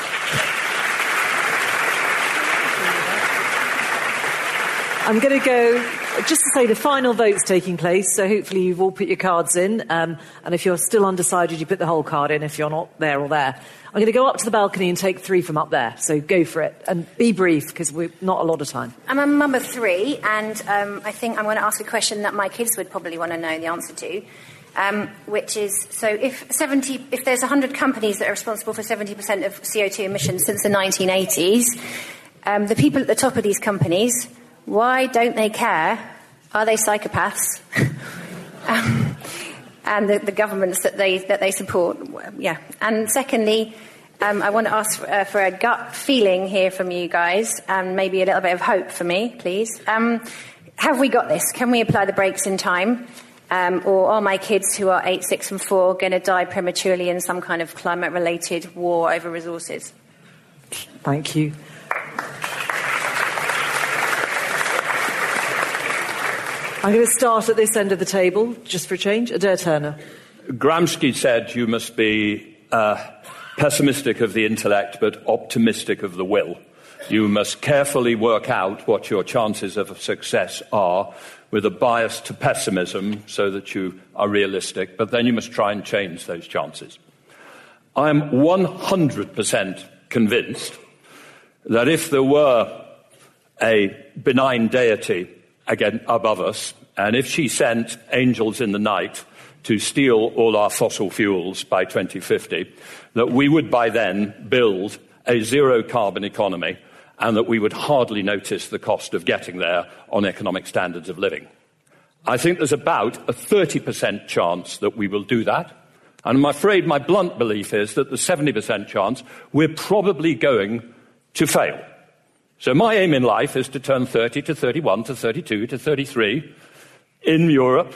I'm going to go just to say, the final vote's taking place, so hopefully you've all put your cards in. Um, and if you're still undecided, you put the whole card in if you're not there or there. I'm going to go up to the balcony and take three from up there, so go for it. And be brief, because we're not a lot of time. I'm a mum of three, and um, I think I'm going to ask a question that my kids would probably want to know the answer to. Um, which is so if 70 if there's 100 companies that are responsible for 70% of CO2 emissions since the 1980s um, the people at the top of these companies why don't they care? Are they psychopaths? [laughs] um, and the, the, governments that they, that they support, yeah. And secondly, um, I want to ask uh, for a gut feeling here from you guys, and maybe a little bit of hope for me, please. Um, have we got this? Can we apply the brakes in time? Um, or are my kids who are 8, 6, and 4 going to die prematurely in some kind of climate related war over resources? Thank you. I'm going to start at this end of the table, just for a change. Adair Turner. Gramsci said you must be uh, pessimistic of the intellect, but optimistic of the will. You must carefully work out what your chances of success are with a bias to pessimism so that you are realistic, but then you must try and change those chances. I'm 100% convinced that if there were a benign deity again above us, and if she sent angels in the night to steal all our fossil fuels by 2050, that we would by then build a zero carbon economy and that we would hardly notice the cost of getting there on economic standards of living. I think there's about a 30% chance that we will do that. And I'm afraid my blunt belief is that the 70% chance we're probably going to fail. So my aim in life is to turn 30 to 31 to 32 to 33 in Europe,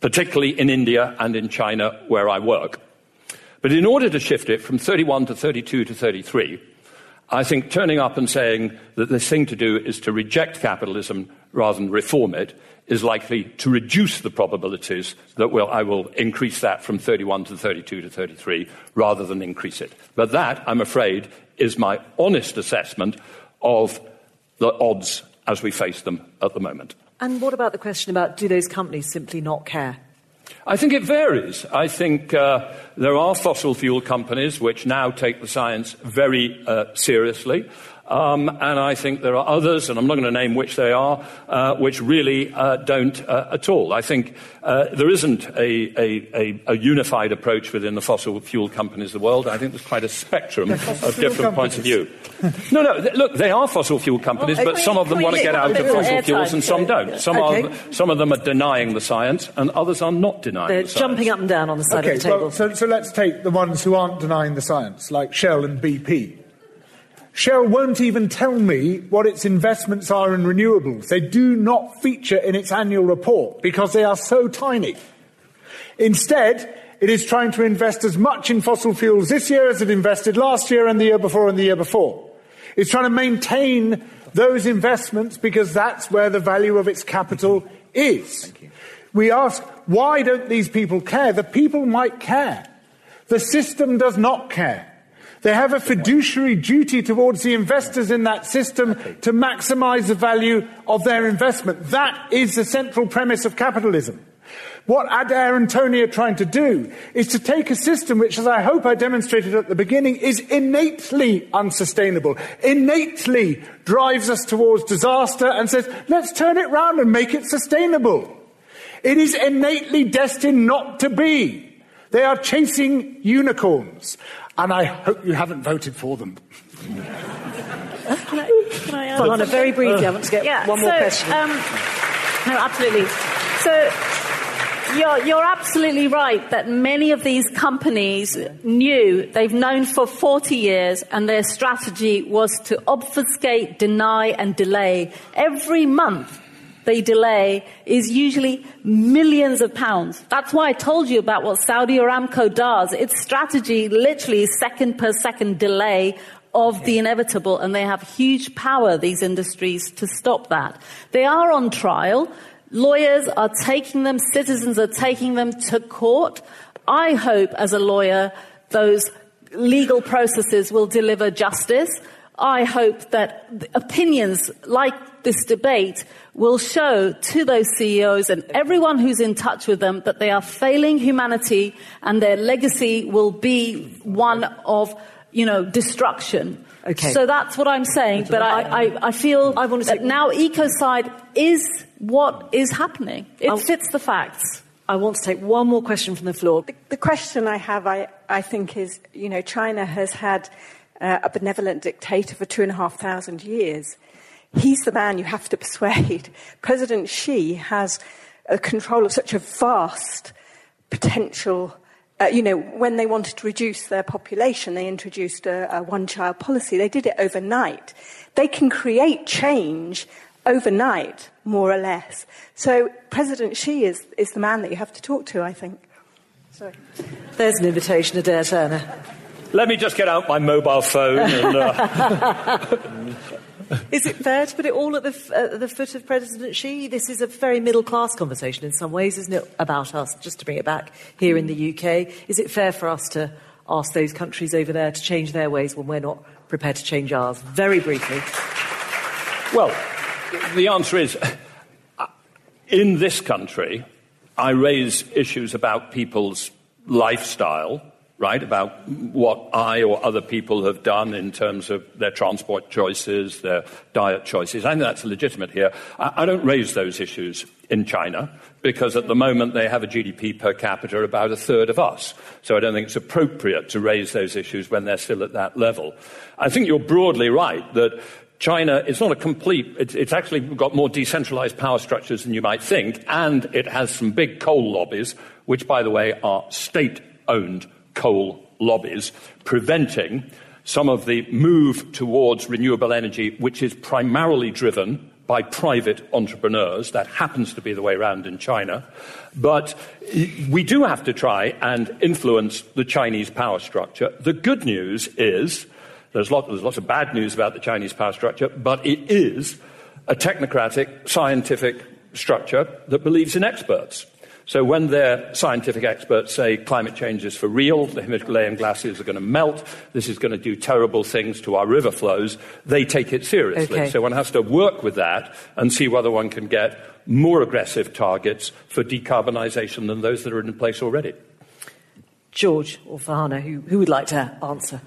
particularly in India and in China where I work. But in order to shift it from 31 to 32 to 33, I think turning up and saying that the thing to do is to reject capitalism rather than reform it is likely to reduce the probabilities that we'll, I will increase that from 31 to 32 to 33 rather than increase it. But that, I'm afraid, is my honest assessment of the odds as we face them at the moment. And what about the question about do those companies simply not care? I think it varies. I think uh, there are fossil fuel companies which now take the science very uh, seriously. Um, and I think there are others, and I'm not going to name which they are, uh, which really uh, don't uh, at all. I think uh, there isn't a, a, a, a, unified approach within the fossil fuel companies of the world. I think there's quite a spectrum of different companies. points of view. no, no, th- look, they are fossil fuel companies, but some of them want to get out of fossil fuels and some don't. Some, okay. are, some of them are denying the science, and others are not denying They're the jumping up and down on the side okay, of the table. Well, so, so let's take the ones who aren't denying the science, like Shell and BP. Shell won't even tell me what its investments are in renewables. They do not feature in its annual report because they are so tiny. Instead, it is trying to invest as much in fossil fuels this year as it invested last year and the year before and the year before. It's trying to maintain those investments because that's where the value of its capital is. We ask, why don't these people care? The people might care. The system does not care. They have a fiduciary duty towards the investors in that system to maximize the value of their investment. That is the central premise of capitalism. What Adair and Tony are trying to do is to take a system which, as I hope I demonstrated at the beginning, is innately unsustainable, innately drives us towards disaster and says, let's turn it round and make it sustainable. It is innately destined not to be. They are chasing unicorns and I hope you haven't voted for them. can I, can I add on, very briefly, I want to get yeah, one more so, question. Um, no, absolutely. So you're, you're, absolutely right that many of these companies knew, they've known for 40 years, and their strategy was to obfuscate, deny, and delay. Every month, they delay is usually millions of pounds. That's why I told you about what Saudi Aramco does. Its strategy literally is second per second delay of the inevitable, and they have huge power, these industries, to stop that. They are on trial. Lawyers are taking them, citizens are taking them to court. I hope, as a lawyer, those legal processes will deliver justice. I hope that opinions like this debate will show to those CEOs and everyone who's in touch with them that they are failing humanity and their legacy will be one of, you know, destruction. Okay. So that's what I'm saying, but I, I, I feel I want to that say- now ecocide is what is happening. It I'll- fits the facts. I want to take one more question from the floor. The question I have, I, I think, is you know, China has had uh, a benevolent dictator for two and a half thousand years. He's the man you have to persuade. President Xi has a control of such a vast potential. Uh, you know, when they wanted to reduce their population, they introduced a, a one child policy. They did it overnight. They can create change overnight, more or less. So President Xi is, is the man that you have to talk to, I think. Sorry. There's an invitation, Adair Turner. Let me just get out my mobile phone and. Uh, [laughs] [laughs] Is it fair to put it all at the, at the foot of President Xi? This is a very middle class conversation in some ways, isn't it, about us, just to bring it back here in the UK? Is it fair for us to ask those countries over there to change their ways when we're not prepared to change ours? Very briefly. Well, the answer is uh, in this country, I raise issues about people's lifestyle, right? About what I or other people have done in terms of their transport choices, their diet choices. I think that's legitimate here. I, I don't raise those issues in China because at the moment they have a GDP per capita about a third of us. So I don't think it's appropriate to raise those issues when they're still at that level. I think you're broadly right that China is not a complete, it's, it's, actually got more decentralized power structures than you might think, and it has some big coal lobbies, which, by the way, are state owned coal lobbies, preventing some of the move towards renewable energy, which is primarily driven by private entrepreneurs. That happens to be the way around in China. But we do have to try and influence the Chinese power structure. The good news is there's, lot, there's lots of bad news about the Chinese power structure, but it is a technocratic, scientific structure that believes in experts. So when their scientific experts say climate change is for real, the Himalayan glaciers are going to melt, this is going to do terrible things to our river flows, they take it seriously. Okay. So one has to work with that and see whether one can get more aggressive targets for decarbonisation than those that are in place already. George or Farhana, who, who would like to answer?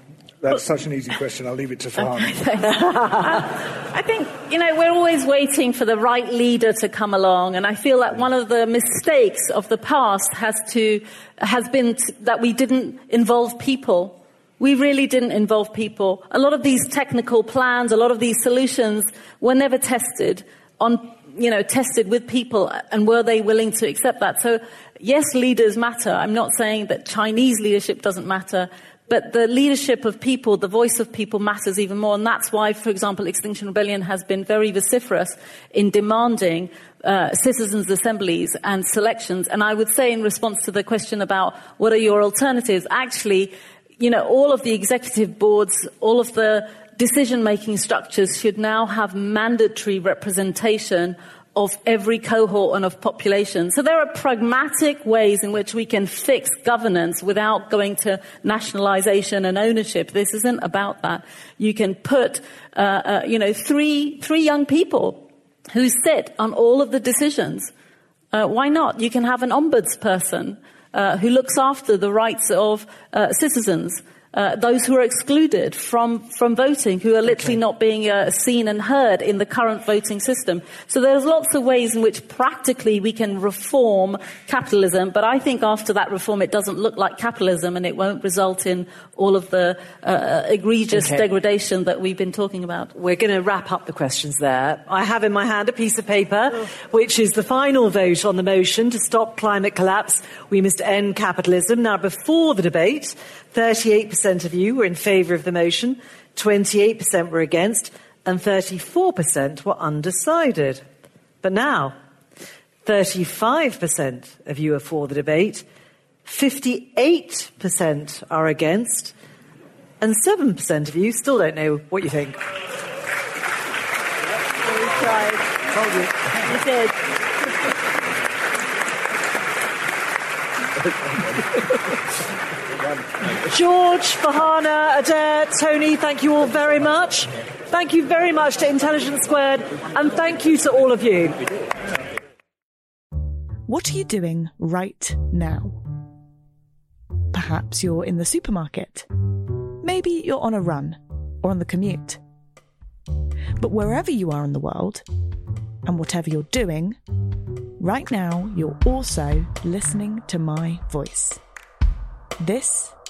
That's such an easy question. I'll leave it to Farhana. [laughs] I think, you know, we're always waiting for the right leader to come along, and I feel that one of the mistakes of the past has to, has been t- that we didn't involve people. We really didn't involve people. A lot of these technical plans, a lot of these solutions were never tested on, you know, tested with people, and were they willing to accept that? So, yes, leaders matter. I'm not saying that Chinese leadership doesn't matter, but the leadership of people, the voice of people matters even more. And that's why, for example, Extinction Rebellion has been very vociferous in demanding uh, citizens' assemblies and selections. And I would say in response to the question about what are your alternatives, actually, you know, all of the executive boards, all of the decision-making structures should now have mandatory representation of every cohort and of population. So there are pragmatic ways in which we can fix governance without going to nationalization and ownership. This isn't about that. You can put, uh, uh, you know, three, three young people who sit on all of the decisions. Uh, why not? You can have an ombudsperson uh, who looks after the rights of uh, citizens. Uh, those who are excluded from, from voting, who are literally not being uh, seen and heard in the current voting system. So there's lots of ways in which practically we can reform capitalism, but I think after that reform it doesn't look like capitalism and it won't result in all of the uh, egregious Okay. degradation that we've been talking about. We're going to wrap up the questions there. I have in my hand a piece of paper, which is the final vote on the motion to stop climate collapse. We must end capitalism. Now, before the debate, 38% of you were in favour of the motion, 28% were against, and 34% were undecided. But now, 35% of you are for the debate, 58% are against, and 7% of you still don't know what you think. We did. [laughs] George, Farhana, Adair, Tony, thank you all very much. Thank you very much to Intelligence Squared, and thank you to all of you. What are you doing right now? Perhaps you're in the supermarket. Maybe you're on a run or on the commute. But wherever you are in the world, and whatever you're doing, right now you're also listening to my voice. This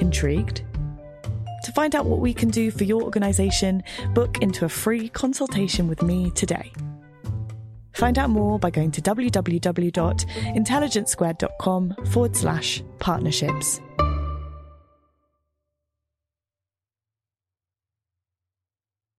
Intrigued? To find out what we can do for your organisation, book into a free consultation with me today. Find out more by going to www.intelligencesquared.com forward slash partnerships.